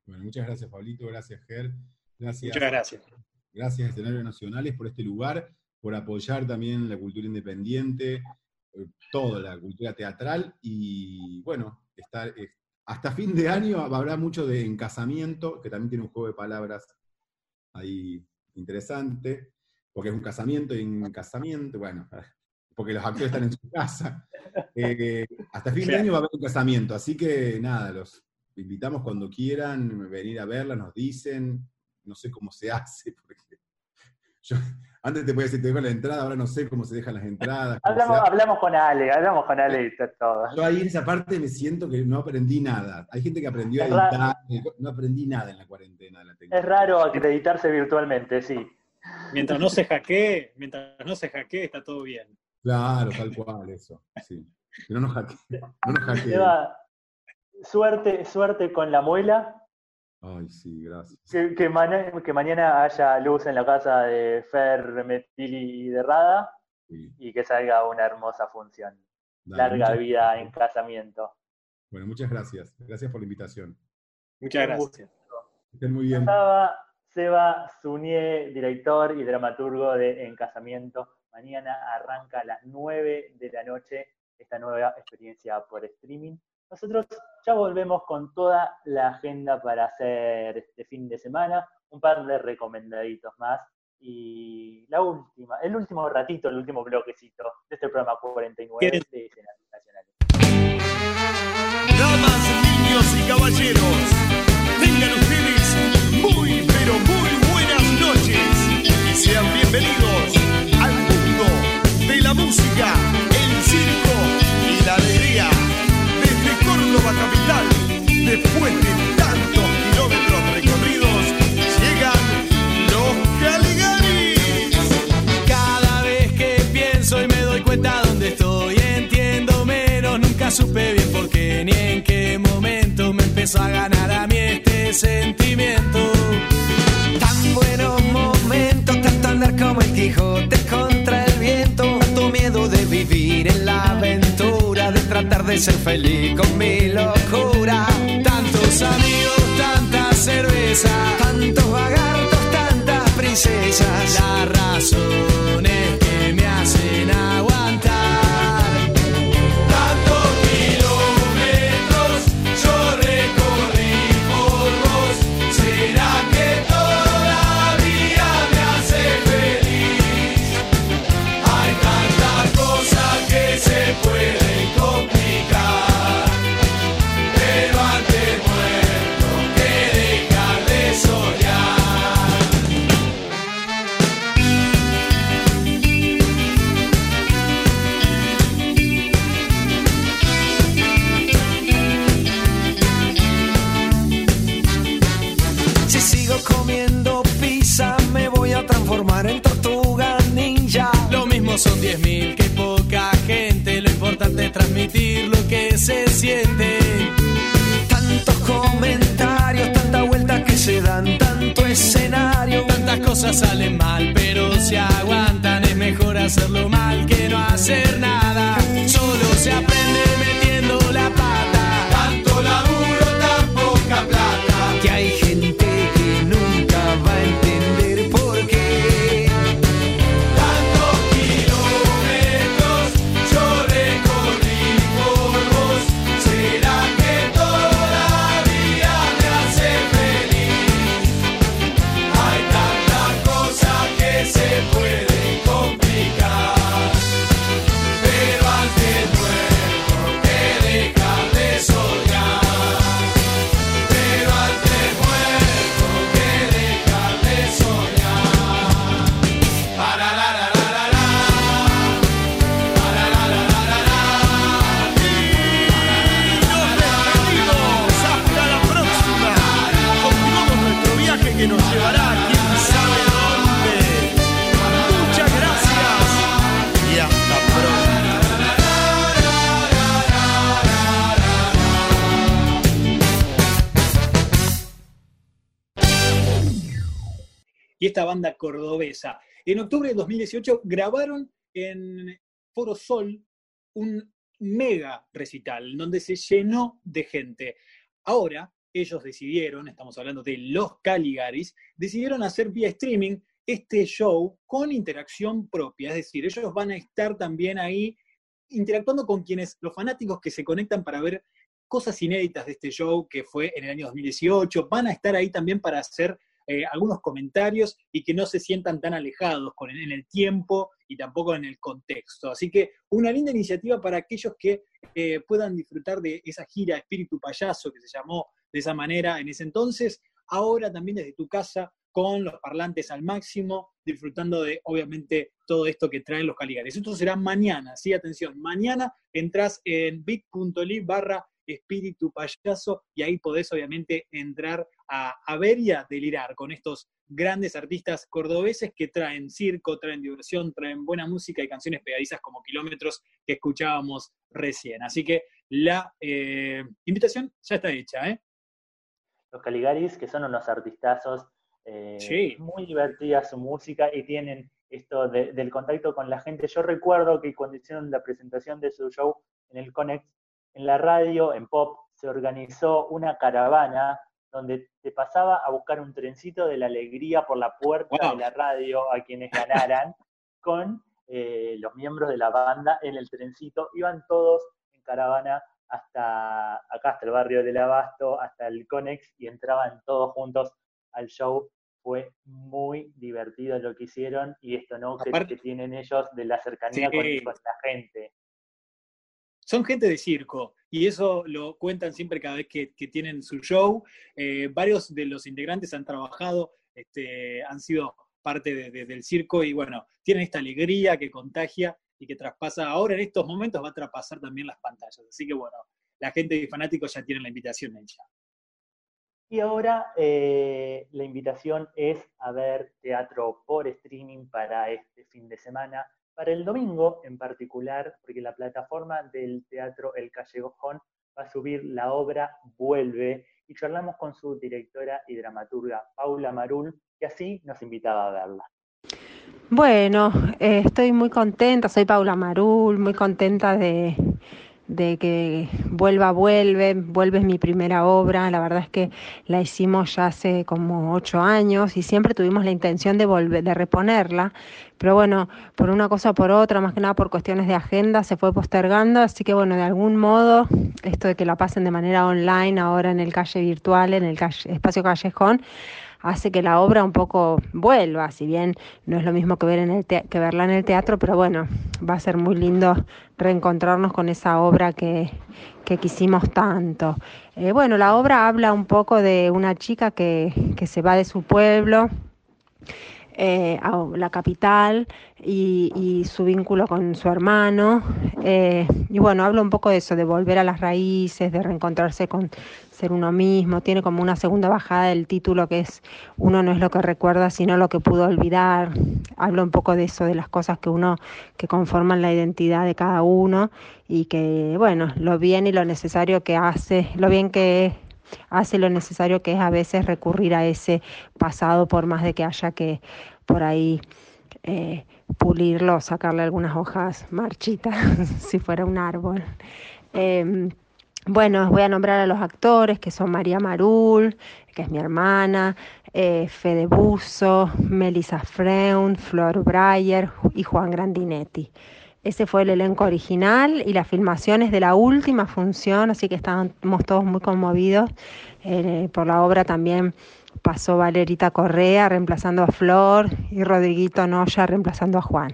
Bueno, muchas gracias Pablito, gracias Ger, gracias. Muchas gracias. Gracias Escenarios Nacionales por este lugar por apoyar también la cultura independiente, eh, toda la cultura teatral y bueno, estar, eh, hasta fin de año habrá mucho de encasamiento, que también tiene un juego de palabras ahí interesante, porque es un casamiento y un casamiento, bueno, [LAUGHS] porque los actores están en su casa. Eh, hasta fin de año va a haber un casamiento, así que nada, los invitamos cuando quieran venir a verla, nos dicen, no sé cómo se [LAUGHS] hace, porque yo, antes te podía decir, te dejo la entrada, ahora no sé cómo se dejan las entradas. Hablamos, con Ale, hablamos con Ale y todo. Yo ahí en esa parte me siento que no aprendí nada. Hay gente que aprendió a editar, no aprendí nada en la cuarentena. es raro acreditarse virtualmente, sí. Mientras no se hackee, mientras no se hackee, está todo bien. Claro, tal cual, eso. Sí. no nos hackee. No nos [LAUGHS] hackee. suerte, suerte con la muela Ay, sí, gracias. Que, que, mañana haya luz en la casa de Fer, Metili y de Rada y que salga una hermosa función. Larga vida en casamiento. Bueno, muchas gracias. Gracias por la invitación. Muchas gracias. Estén muy bien. Estaba Seba Zunier, director y dramaturgo de En Casamiento. Mañana arranca a las 9 de la noche esta nueva experiencia por streaming. Nosotros ya volvemos con toda la agenda para hacer este fin de semana, un par de recomendaditos más y la última, el último ratito, el último bloquecito de este programa 49 de escenarios nacionales. Damas, niños y caballeros, tengan ustedes muy, pero muy buenas noches y sean bienvenidos al mundo de la música, capital. Después de tantos kilómetros recorridos, llegan los Caligaris. Cada vez que pienso y me doy cuenta dónde estoy, entiendo menos. Nunca supe bien por qué ni en qué momento me empezó a ganar a mí este sentimiento. Tan buenos momentos, tanto andar como el Quijote contra el viento, tanto miedo de vivir en la aventura tratar de ser feliz con tantos vagartos, tantas princesas. Las razones esta banda cordobesa. En octubre de 2018 grabaron en Foro Sol un mega recital donde se llenó de gente. Ahora ellos decidieron, estamos hablando de los Caligaris, decidieron hacer vía streaming este show con interacción propia, es decir, ellos van a estar también ahí interactuando con quienes, los fanáticos que se conectan para ver cosas inéditas de este show que fue en el año 2018, van a estar ahí también para hacer eh, algunos comentarios y que no se sientan tan alejados con en el tiempo y tampoco en el contexto. Así que una linda iniciativa para aquellos que eh, puedan disfrutar de esa gira Espíritu Payaso que se llamó de esa manera en ese entonces, ahora también desde tu casa con los parlantes al máximo, disfrutando de, obviamente, todo esto que traen los Caligares. Esto será mañana, sí, atención, mañana entras en bit.ly barra espíritu payaso y ahí podés obviamente entrar a, a ver y a delirar con estos grandes artistas cordobeses que traen circo, traen diversión, traen buena música y canciones pegadizas como kilómetros que escuchábamos recién. Así que la eh, invitación ya está hecha, ¿eh? Los Caligaris, que son unos artistazos, eh, Sí. muy divertida su música y tienen esto de- del contacto con la gente. Yo recuerdo que cuando hicieron la presentación de su show en el Conex, en la radio, en Pop, se organizó una caravana donde te pasaba a buscar un trencito de la alegría por la puerta Wow. de la radio a quienes ganaran [LAUGHS] con eh, los miembros de la banda en el trencito. Iban todos en caravana hasta acá, hasta el barrio del Abasto, hasta el Conex y entraban todos juntos al show. Fue muy divertido lo que hicieron y esto no que, Aparte- que tienen ellos de la cercanía con, Sí. con la gente. Son gente de circo y eso lo cuentan siempre cada vez que, tienen su show. Eh, varios de los integrantes han trabajado, este, han sido parte de- de- del circo y bueno, tienen esta alegría que contagia y que traspasa, ahora en estos momentos va a traspasar también las pantallas. Así que bueno, la gente y fanáticos ya tienen la invitación hecha. Y ahora eh, la invitación es a ver teatro por streaming para este fin de semana, para el domingo en particular, porque la plataforma del teatro El Callejón va a subir la obra Vuelve y charlamos con su directora y dramaturga Paula Marul, que así nos invitaba a verla. Bueno, eh, estoy muy contenta, soy Paula Marul, muy contenta de, de que vuelva, vuelve, vuelve mi primera obra, la verdad es que la hicimos ya hace como ocho años y siempre tuvimos la intención de volver, de reponerla, pero bueno, por una cosa o por otra, más que nada por cuestiones de agenda, se fue postergando, así que bueno, de algún modo, esto de que la pasen de manera online ahora en el calle virtual, en el calle, espacio callejón, hace que la obra un poco vuelva, si bien no es lo mismo que, verla en el teatro, pero bueno, va a ser muy lindo reencontrarnos con esa obra que, que quisimos tanto. Eh, bueno, la obra habla un poco de una chica que, que se va de su pueblo, eh, a la capital y, su vínculo con su hermano. Eh, y bueno, habla un poco de eso, de volver a las raíces, de reencontrarse con ser uno mismo. Tiene como una segunda bajada del título que es uno no es lo que recuerda, sino lo que pudo olvidar. Habla un poco de eso, de las cosas que uno, que conforman la identidad de cada uno y que, bueno, lo bien y lo necesario que hace, lo bien que hace lo necesario que es a veces recurrir a ese pasado por más de que haya que por ahí eh, pulirlo, sacarle algunas hojas marchitas [LAUGHS] si fuera un árbol. Em, bueno, voy a nombrar a los actores que son María Marul, que es mi hermana, eh, Fede Busso, Melissa Freund, Flor Breyer y Juan Grandinetti. Ese fue el elenco original y las filmaciones de la última función, así que estábamos todos muy conmovidos eh, por la obra también. Pasó Valerita Correa reemplazando a Flor y Rodriguito Noya reemplazando a Juan.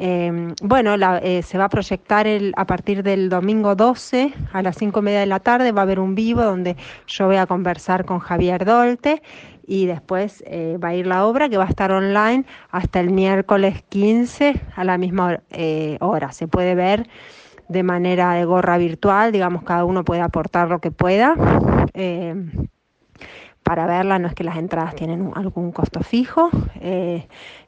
Em, bueno, eh, se va a proyectar el, a partir del domingo 12 a las 5 y media de la tarde. Va a haber un vivo donde yo voy a conversar con Javier Dolte y después eh, va a ir la obra que va a estar online hasta el miércoles 15 a la misma eh, hora. Se puede ver de manera de gorra virtual, digamos, cada uno puede aportar lo que pueda. Eh, para verla no es que las entradas tienen algún costo fijo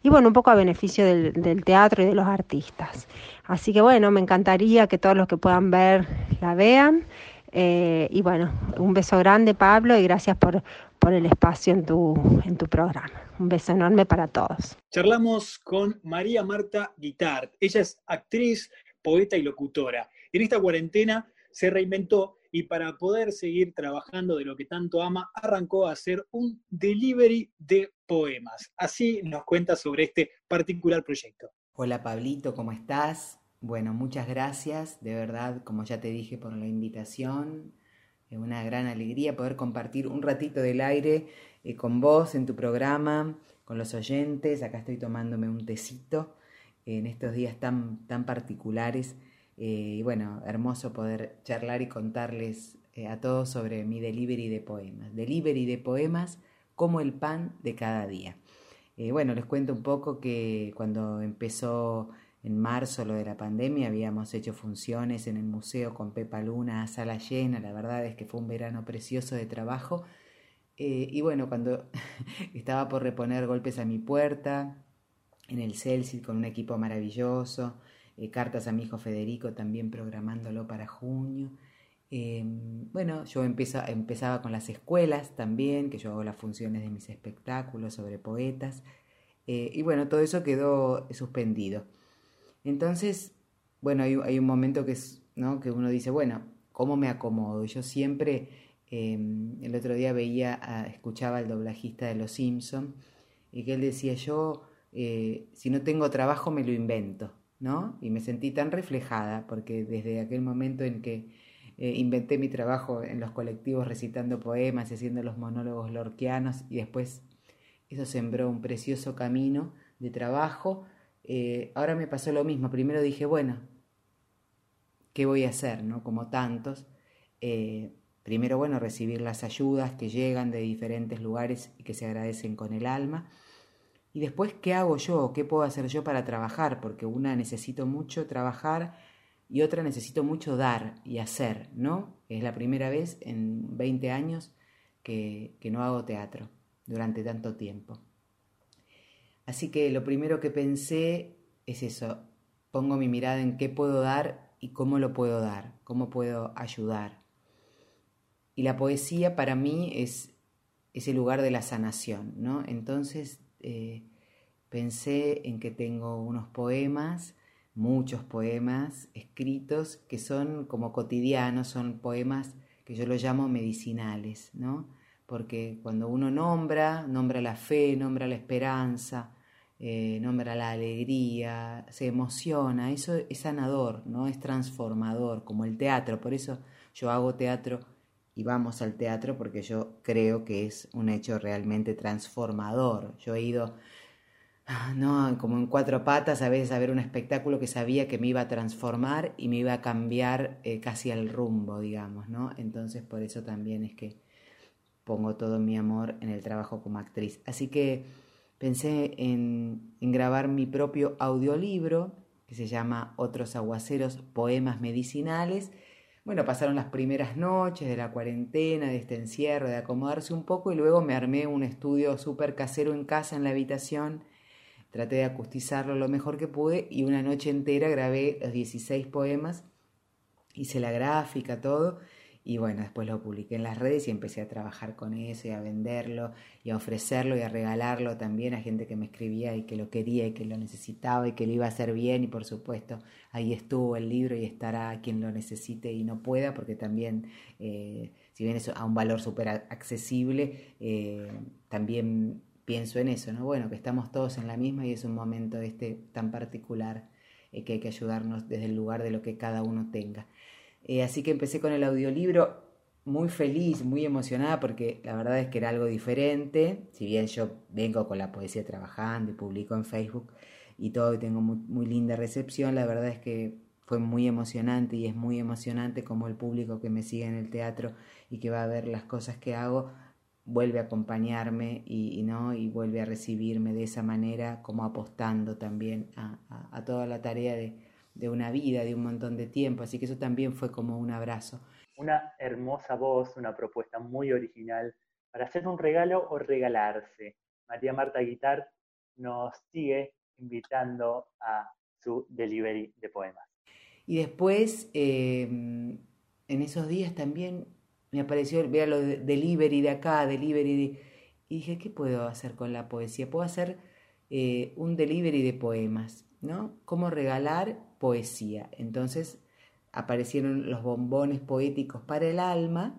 y bueno, un poco a beneficio del, teatro y de los artistas. Así que bueno, me encantaría que todos los que puedan ver la vean. y bueno, un beso grande Pablo y gracias por, por el espacio en tu, en tu programa. Un beso enorme para todos. Charlamos con María Marta Guitart. Ella es actriz, poeta y locutora. En esta cuarentena se reinventó y para poder seguir trabajando de lo que tanto ama, arrancó a hacer un delivery de poemas. Así nos cuenta sobre este particular proyecto. Hola Pablito, ¿cómo estás? Bueno, muchas gracias, de verdad, como ya te dije, por la invitación. Es una gran alegría poder compartir un ratito del aire eh, con vos en tu programa, con los oyentes. Acá estoy tomándome un tecito en estos días tan, tan particulares. Eh, y bueno, hermoso poder charlar y contarles eh, a todos sobre mi delivery de poemas. Delivery de poemas como el pan de cada día. bueno, les cuento un poco que cuando empezó en marzo, lo de la pandemia, habíamos hecho funciones en el museo con Pepa Luna a sala llena. La verdad es que fue un verano precioso de trabajo. Eh, y bueno, cuando [LAUGHS] estaba por reponer golpes a mi puerta, en el Celsius con un equipo maravilloso, eh, cartas a mi hijo Federico también programándolo para junio. Em, bueno, yo empezaba con las escuelas también, que yo hago las funciones de mis espectáculos sobre poetas. Eh, y bueno, todo eso quedó suspendido. Entonces, bueno, hay, un momento que, es, ¿no? que uno dice, bueno, ¿cómo me acomodo? Yo siempre, em, el otro día veía, escuchaba al doblajista de Los Simpson y que él decía, yo, eh, si no tengo trabajo, me lo invento, ¿no? Y me sentí tan reflejada, porque desde aquel momento en que eh, inventé mi trabajo en los colectivos recitando poemas y haciendo los monólogos lorquianos, y después eso sembró un precioso camino de trabajo, eh, ahora me pasó lo mismo. Primero dije, bueno, ¿qué voy a hacer? ¿no? Como tantos. Eh, primero, bueno, recibir las ayudas que llegan de diferentes lugares y que se agradecen con el alma. Y después, ¿qué hago yo? ¿Qué puedo hacer yo para trabajar? Porque una necesito mucho trabajar y otra necesito mucho dar y hacer, ¿no? Es la primera vez en 20 años que no hago teatro durante tanto tiempo. Así que lo primero que pensé es eso, pongo mi mirada en qué puedo dar y cómo lo puedo dar, cómo puedo ayudar. Y la poesía para mí es ese lugar de la sanación, ¿no? Entonces eh, pensé en que tengo unos poemas, muchos poemas escritos que son como cotidianos, son poemas que yo los llamo medicinales, ¿no? Porque cuando uno nombra, nombra la fe, nombra la esperanza, eh, nombra la alegría, se emociona, eso es sanador, ¿no? Es transformador, como el teatro, por eso yo hago teatro y vamos al teatro porque yo creo que es un hecho realmente transformador. Yo he ido, ah, no, como en cuatro patas a veces a ver un espectáculo que sabía que me iba a transformar y me iba a cambiar eh, casi al rumbo, digamos, ¿no? Entonces por eso también es que pongo todo mi amor en el trabajo como actriz. Así que pensé en, en grabar mi propio audiolibro que se llama Otros Aguaceros, Poemas Medicinales. Bueno, pasaron las primeras noches de la cuarentena, de este encierro, de acomodarse un poco y luego me armé un estudio súper casero en casa, en la habitación. Traté de acustizarlo lo mejor que pude y una noche entera grabé los 16 poemas, hice la gráfica, todo y bueno, después lo publiqué en las redes y empecé a trabajar con eso y a venderlo y a ofrecerlo y a regalarlo también a gente que me escribía y que lo quería y que lo necesitaba y que lo iba a hacer bien y por supuesto ahí estuvo el libro y estará quien lo necesite y no pueda porque también eh, si bien es a un valor súper accesible eh, también pienso en eso, ¿no? Bueno, que estamos todos en la misma y es un momento este tan particular eh, que hay que ayudarnos desde el lugar de lo que cada uno tenga. Eh, así que empecé con el audiolibro muy feliz, muy emocionada, porque la verdad es que era algo diferente. Si bien yo vengo con la poesía trabajando y publico en Facebook y todo, y tengo muy, linda recepción, la verdad es que fue muy emocionante y es muy emocionante como el público que me sigue en el teatro y que va a ver las cosas que hago vuelve a acompañarme y, no y vuelve a recibirme de esa manera como apostando también a toda la tarea de, de una vida, de un montón de tiempo, así que eso también fue como un abrazo. Una hermosa voz, una propuesta muy original para hacer un regalo o regalarse. María Marta Guitar nos sigue invitando a su delivery de poemas. Y después, em, en esos días también me apareció, vea lo de delivery de acá, delivery de... Y dije, ¿qué puedo hacer con la poesía? Puedo hacer eh, un delivery de poemas, ¿no? ¿Cómo regalar poesía. Entonces aparecieron los bombones poéticos para el alma,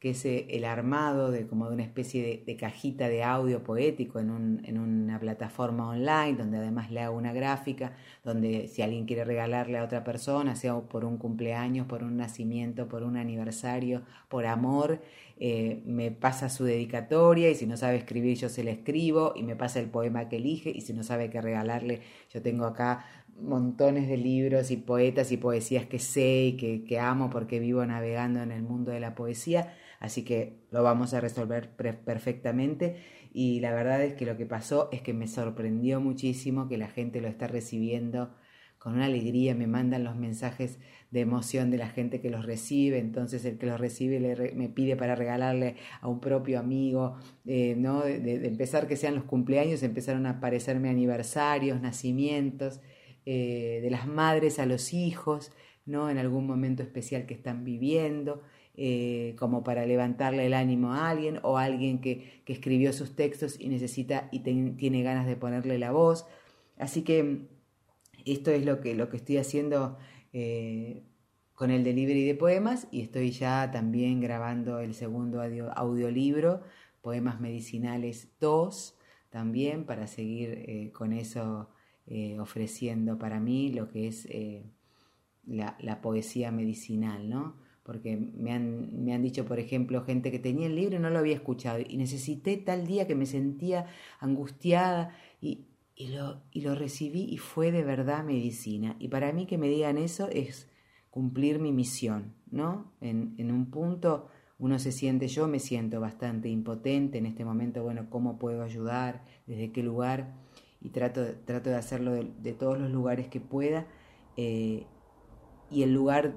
que es eh, el armado de como de una especie de, cajita de audio poético en, una plataforma online, donde además le hago una gráfica, donde si alguien quiere regalarle a otra persona, sea por un cumpleaños, por un nacimiento, por un aniversario, por amor, eh, me pasa su dedicatoria y si no sabe escribir yo se le escribo y me pasa el poema que elige y si no sabe qué regalarle, yo tengo acá montones de libros y poetas y poesías que sé y que, que, amo porque vivo navegando en el mundo de la poesía, así que lo vamos a resolver perfectamente. Y la verdad es que lo que pasó es que me sorprendió muchísimo que la gente lo está recibiendo. Con una alegría, me mandan los mensajes de emoción de la gente que los recibe, entonces el que los recibe me pide para regalarle a un propio amigo, eh, ¿no? De, empezar que sean los cumpleaños, empezaron a aparecerme aniversarios, nacimientos, eh, de las madres a los hijos, ¿no? en algún momento especial que están viviendo, eh, como para levantarle el ánimo a alguien o a alguien que, escribió sus textos y necesita y tiene ganas de ponerle la voz. Así que esto es lo que, lo que estoy haciendo eh, con el delivery de poemas y estoy ya también grabando el segundo audiolibro, Poemas Medicinales 2, también para seguir con eso eh, ofreciendo para mí lo que es eh, la, poesía medicinal, ¿no? Porque me han, me han dicho, por ejemplo, gente que tenía el libro y no lo había escuchado y necesité tal día que me sentía angustiada y, y, lo, y lo recibí y fue de verdad medicina. Y para mí que me digan eso es cumplir mi misión, ¿no? En, en un punto uno se siente, yo me siento bastante impotente en este momento, bueno, ¿cómo puedo ayudar? ¿Desde qué lugar? Y trato, trato de hacerlo de, todos los lugares que pueda. Eh, y el lugar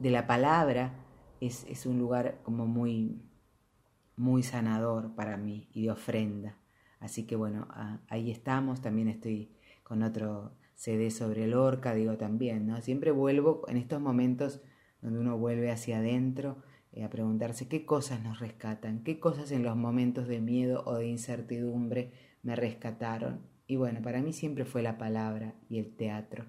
de la palabra es, es, un lugar como muy, muy sanador para mí y de ofrenda. Así que bueno, ahí estamos. También estoy con otro CD sobre el orca, digo también, ¿no? Siempre vuelvo en estos momentos donde uno vuelve hacia adentro eh, a preguntarse qué cosas nos rescatan, qué cosas en los momentos de miedo o de incertidumbre me rescataron. Y bueno, para mí siempre fue la palabra y el teatro.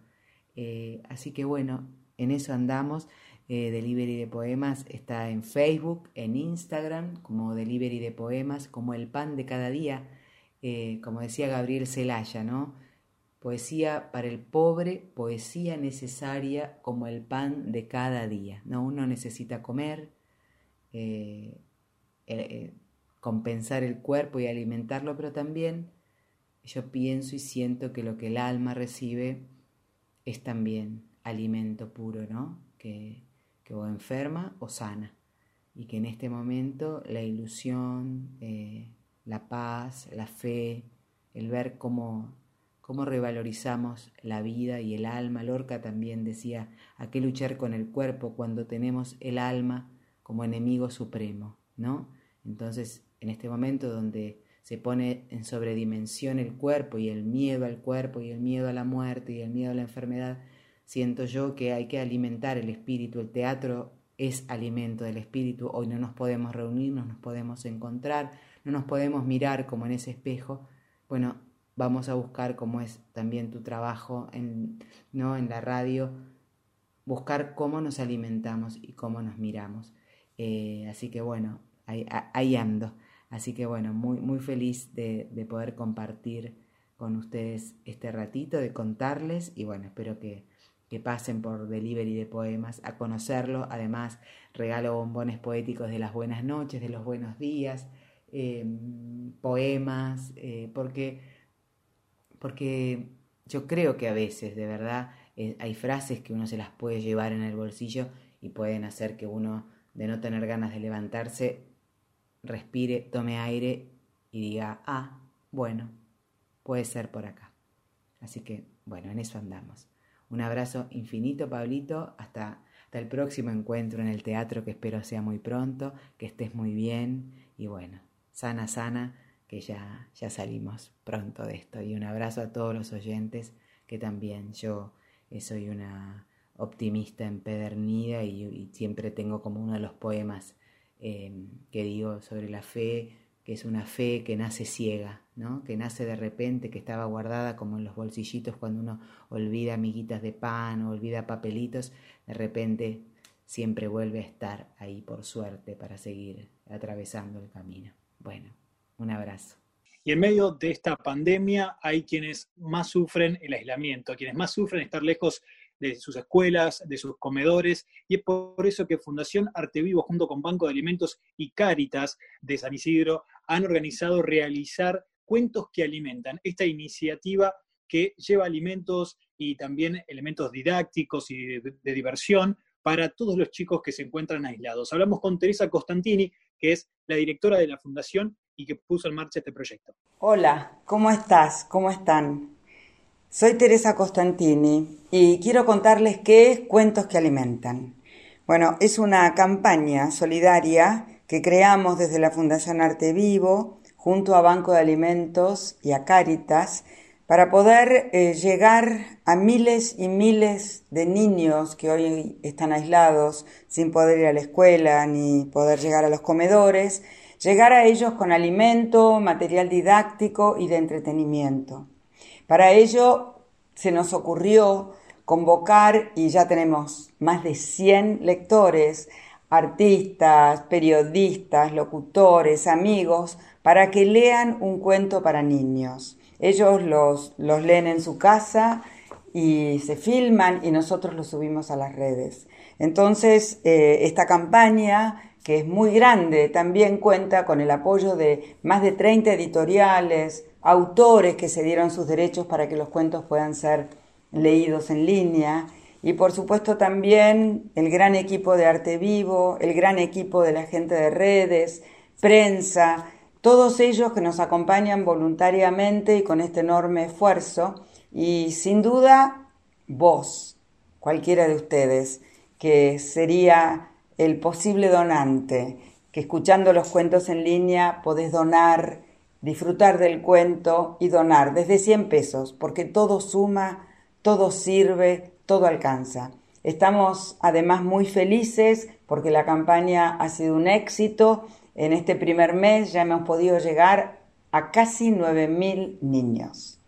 Eh, así que bueno, en eso andamos. Eh, Delivery de Poemas está en Facebook, en Instagram, como Delivery de Poemas, como el pan de cada día, eh, como decía Gabriel Celaya, ¿no? Poesía para el pobre, poesía necesaria como el pan de cada día. ¿no? Uno necesita comer, compensar el cuerpo y alimentarlo, pero también yo pienso y siento que lo que el alma recibe es también alimento puro, ¿no? Que, que o enferma o sana. Y que en este momento la ilusión, eh, la paz, la fe, el ver cómo, cómo revalorizamos la vida y el alma. Lorca también decía, ¿a qué luchar con el cuerpo cuando tenemos el alma como enemigo supremo? ¿no? Entonces, en este momento donde se pone en sobredimensión el cuerpo y el miedo al cuerpo y el miedo a la muerte y el miedo a la enfermedad, siento yo que hay que alimentar el espíritu. El teatro es alimento del espíritu. Hoy no nos podemos reunir, no nos podemos encontrar, no nos podemos mirar como en ese espejo. Bueno, vamos a buscar cómo es también tu trabajo en, ¿no? en la radio, buscar cómo nos alimentamos y cómo nos miramos. Eh, así que bueno, ahí, ando. Así que bueno, muy, muy feliz de, de poder compartir con ustedes este ratito, de contarles y bueno, espero que, que pasen por delivery de poemas a conocerlo. Además, regalo bombones poéticos de las buenas noches, de los buenos días, em, poemas, eh, porque, porque yo creo que a veces, de verdad, eh, hay frases que uno se las puede llevar en el bolsillo y pueden hacer que uno, de no tener ganas de levantarse, respire, tome aire y diga, ah, bueno, puede ser por acá. Así que, bueno, en eso andamos. Un abrazo infinito, Pablito. Hasta, hasta el próximo encuentro en el teatro, que espero sea muy pronto, que estés muy bien y bueno, sana, sana, que ya, ya salimos pronto de esto. Y un abrazo a todos los oyentes, que también yo eh, soy una optimista empedernida y, siempre tengo como uno de los poemas eh, que digo sobre la fe, que es una fe que nace ciega, ¿no? que nace de repente, que estaba guardada como en los bolsillitos cuando uno olvida amiguitas de pan o olvida papelitos, de repente siempre vuelve a estar ahí por suerte para seguir atravesando el camino. Bueno, un abrazo. Y en medio de esta pandemia hay quienes más sufren el aislamiento, quienes más sufren estar lejos de sus escuelas, de sus comedores, y es por eso que Fundación Arte Vivo, junto con Banco de Alimentos y Cáritas de San Isidro, han organizado realizar cuentos que alimentan. Esta iniciativa que lleva alimentos y también elementos didácticos y de, diversión para todos los chicos que se encuentran aislados. Hablamos con Teresa Costantini, que es la directora de la fundación y que puso en marcha este proyecto. Hola, ¿cómo estás? ¿Cómo están? Soy Teresa Costantini y quiero contarles qué es Cuentos que Alimentan. Bueno, es una campaña solidaria que creamos desde la Fundación Arte Vivo junto a Banco de Alimentos y a Cáritas para poder eh, llegar a miles y miles de niños que hoy están aislados sin poder ir a la escuela ni poder llegar a los comedores, llegar a ellos con alimento, material didáctico y de entretenimiento. Para ello se nos ocurrió convocar, y ya tenemos más de 100 lectores, artistas, periodistas, locutores, amigos, para que lean un cuento para niños. Ellos los, los leen en su casa y se filman y nosotros los subimos a las redes. Entonces, eh, esta campaña, que es muy grande, también cuenta con el apoyo de más de 30 editoriales, autores que se dieron sus derechos para que los cuentos puedan ser leídos en línea. Y por supuesto también el gran equipo de Arte Vivo, el gran equipo de la gente de redes, prensa, todos ellos que nos acompañan voluntariamente y con este enorme esfuerzo. Y sin duda vos, cualquiera de ustedes, que sería el posible donante, que escuchando los cuentos en línea podés donar disfrutar del cuento y donar desde 100 pesos, porque todo suma, todo sirve, todo alcanza. Estamos además muy felices porque la campaña ha sido un éxito. En este primer mes ya hemos podido llegar a casi 9.000 niños.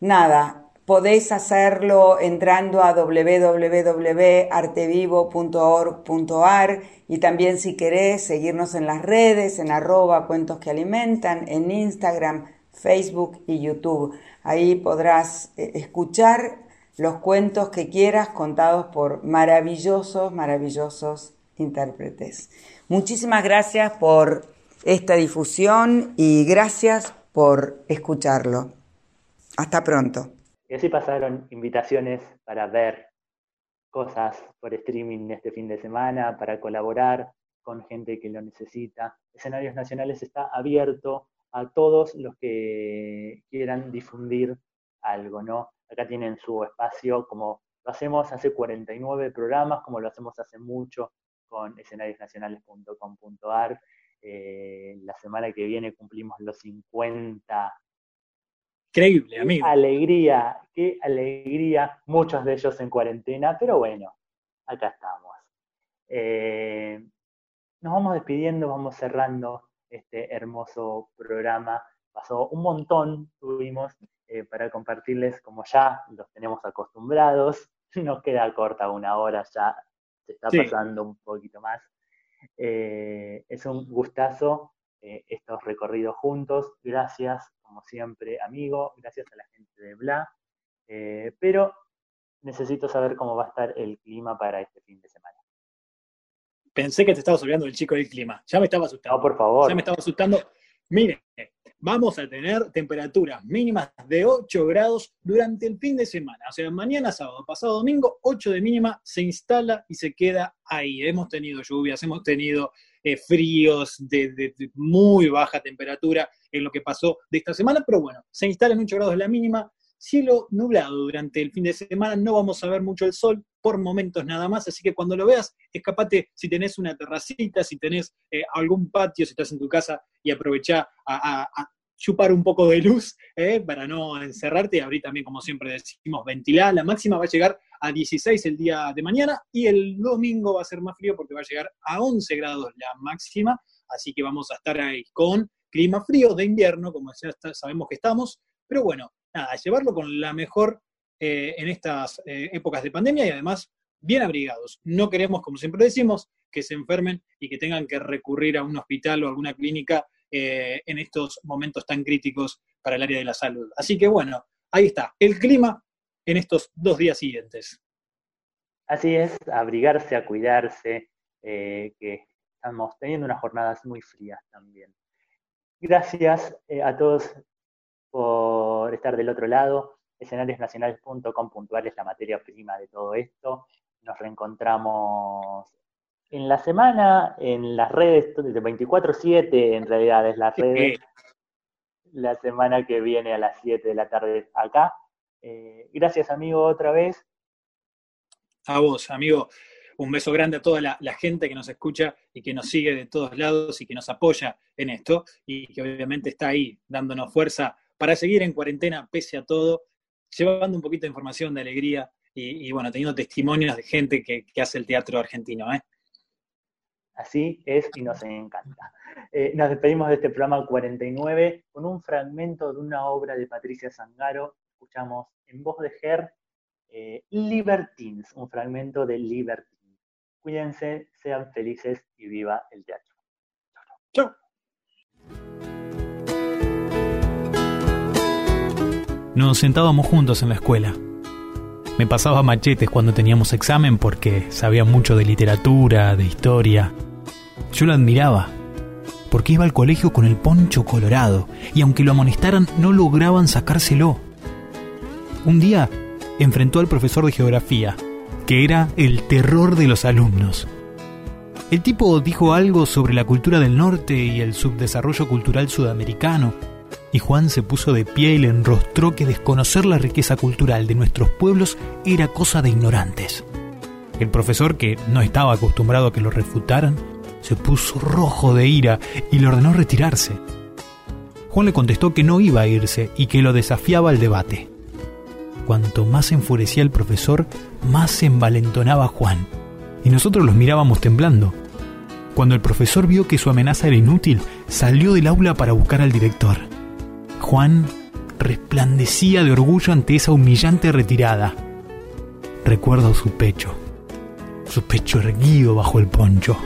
Nada, Podéis hacerlo entrando a www.artevivo.org.ar y también si querés seguirnos en las redes, en arroba cuentos que alimentan, en Instagram, Facebook y YouTube. Ahí podrás eh, escuchar los cuentos que quieras contados por maravillosos, maravillosos intérpretes. Muchísimas gracias por esta difusión y gracias por escucharlo. Hasta pronto. Y así pasaron invitaciones para ver cosas por streaming este fin de semana, para colaborar con gente que lo necesita. Escenarios Nacionales está abierto a todos los que quieran difundir algo, ¿no? Acá tienen su espacio, como lo hacemos hace 49 programas, como lo hacemos hace mucho con escenariosnacionales.com.ar. Eh, la semana que viene cumplimos los 50. Increíble, amigo. Qué alegría, qué alegría, muchos de ellos en cuarentena, pero bueno, acá estamos. Eh, nos vamos despidiendo, vamos cerrando este hermoso programa. Pasó un montón, tuvimos eh, para compartirles como ya los tenemos acostumbrados. [LAUGHS] Nos queda corta una hora, ya se está pasando un poquito más. Eh, es un gustazo eh, estos recorridos juntos. Gracias, como siempre, amigo. Gracias a la gente de Bla. pero necesito saber cómo va a estar el clima para este fin de semana. Pensé que te estabas olvidando del chico del clima. Ya me estaba asustando. No, por favor. Ya me estaba asustando. Mire, vamos a tener temperaturas mínimas de 8 grados durante el fin de semana. O sea, mañana sábado, pasado domingo, 8 de mínima, se instala y se queda ahí. Hemos tenido lluvias, hemos tenido eh, fríos de, muy baja temperatura en lo que pasó de esta semana, pero bueno, se instala en 8 grados la mínima, cielo nublado durante el fin de semana, no vamos a ver mucho el sol por momentos nada más, así que cuando lo veas, escapate si tenés una terracita, si tenés eh, algún patio, si estás en tu casa y aprovecha a, chupar un poco de luz eh, para no encerrarte y abrir también, como siempre decimos, ventilar. La máxima va a llegar a 16 el día de mañana y el domingo va a ser más frío porque va a llegar a 11 grados la máxima, así que vamos a estar ahí con clima frío de invierno, como ya sabemos que estamos, pero bueno, nada, llevarlo con la mejor eh, en estas eh, épocas de pandemia y además bien abrigados. No queremos, como siempre decimos, que se enfermen y que tengan que recurrir a un hospital o alguna clínica eh, en estos momentos tan críticos para el área de la salud. Así que bueno, ahí está, el clima en estos dos días siguientes. Así es, abrigarse, a cuidarse, que estamos teniendo unas jornadas muy frías también. Gracias a todos por estar del otro lado. Escenariosnacionales.com.ar es la materia prima de todo esto. Nos reencontramos en la semana, en las redes, de 24-7 en realidad es la red. La semana que viene a las 7 de la tarde acá. Eh, gracias, amigo, otra vez. A vos, amigo. Un beso grande a toda la, la, gente que nos escucha y que nos sigue de todos lados y que nos apoya en esto y que obviamente está ahí dándonos fuerza para seguir en cuarentena pese a todo, llevando un poquito de información, de alegría y, bueno, teniendo testimonios de gente que, hace el teatro argentino. ¿eh? Así es y nos encanta. Eh, nos despedimos de este programa 49 con un fragmento de una obra de Patricia Zangaro. Escuchamos en voz de Ger eh, Libertines, un fragmento de Libertines. Cuídense, sean felices y viva el teatro. Chao. Nos sentábamos juntos en la escuela. Me pasaba machetes cuando teníamos examen porque sabía mucho de literatura, de historia. Yo lo admiraba, porque iba al colegio con el poncho colorado y aunque lo amonestaran no lograban sacárselo. Un día enfrentó al profesor de geografía, que era el terror de los alumnos. El tipo dijo algo sobre la cultura del norte y el subdesarrollo cultural sudamericano, y Juan se puso de pie y le enrostró que desconocer la riqueza cultural de nuestros pueblos era cosa de ignorantes. El profesor, que no estaba acostumbrado a que lo refutaran, se puso rojo de ira y le ordenó retirarse. Juan le contestó que no iba a irse y que lo desafiaba al debate. Cuanto más enfurecía el profesor, más se envalentonaba Juan, y nosotros los mirábamos temblando. Cuando el profesor vio que su amenaza era inútil, salió del aula para buscar al director. Juan resplandecía de orgullo ante esa humillante retirada. Recuerdo su pecho, su pecho erguido bajo el poncho.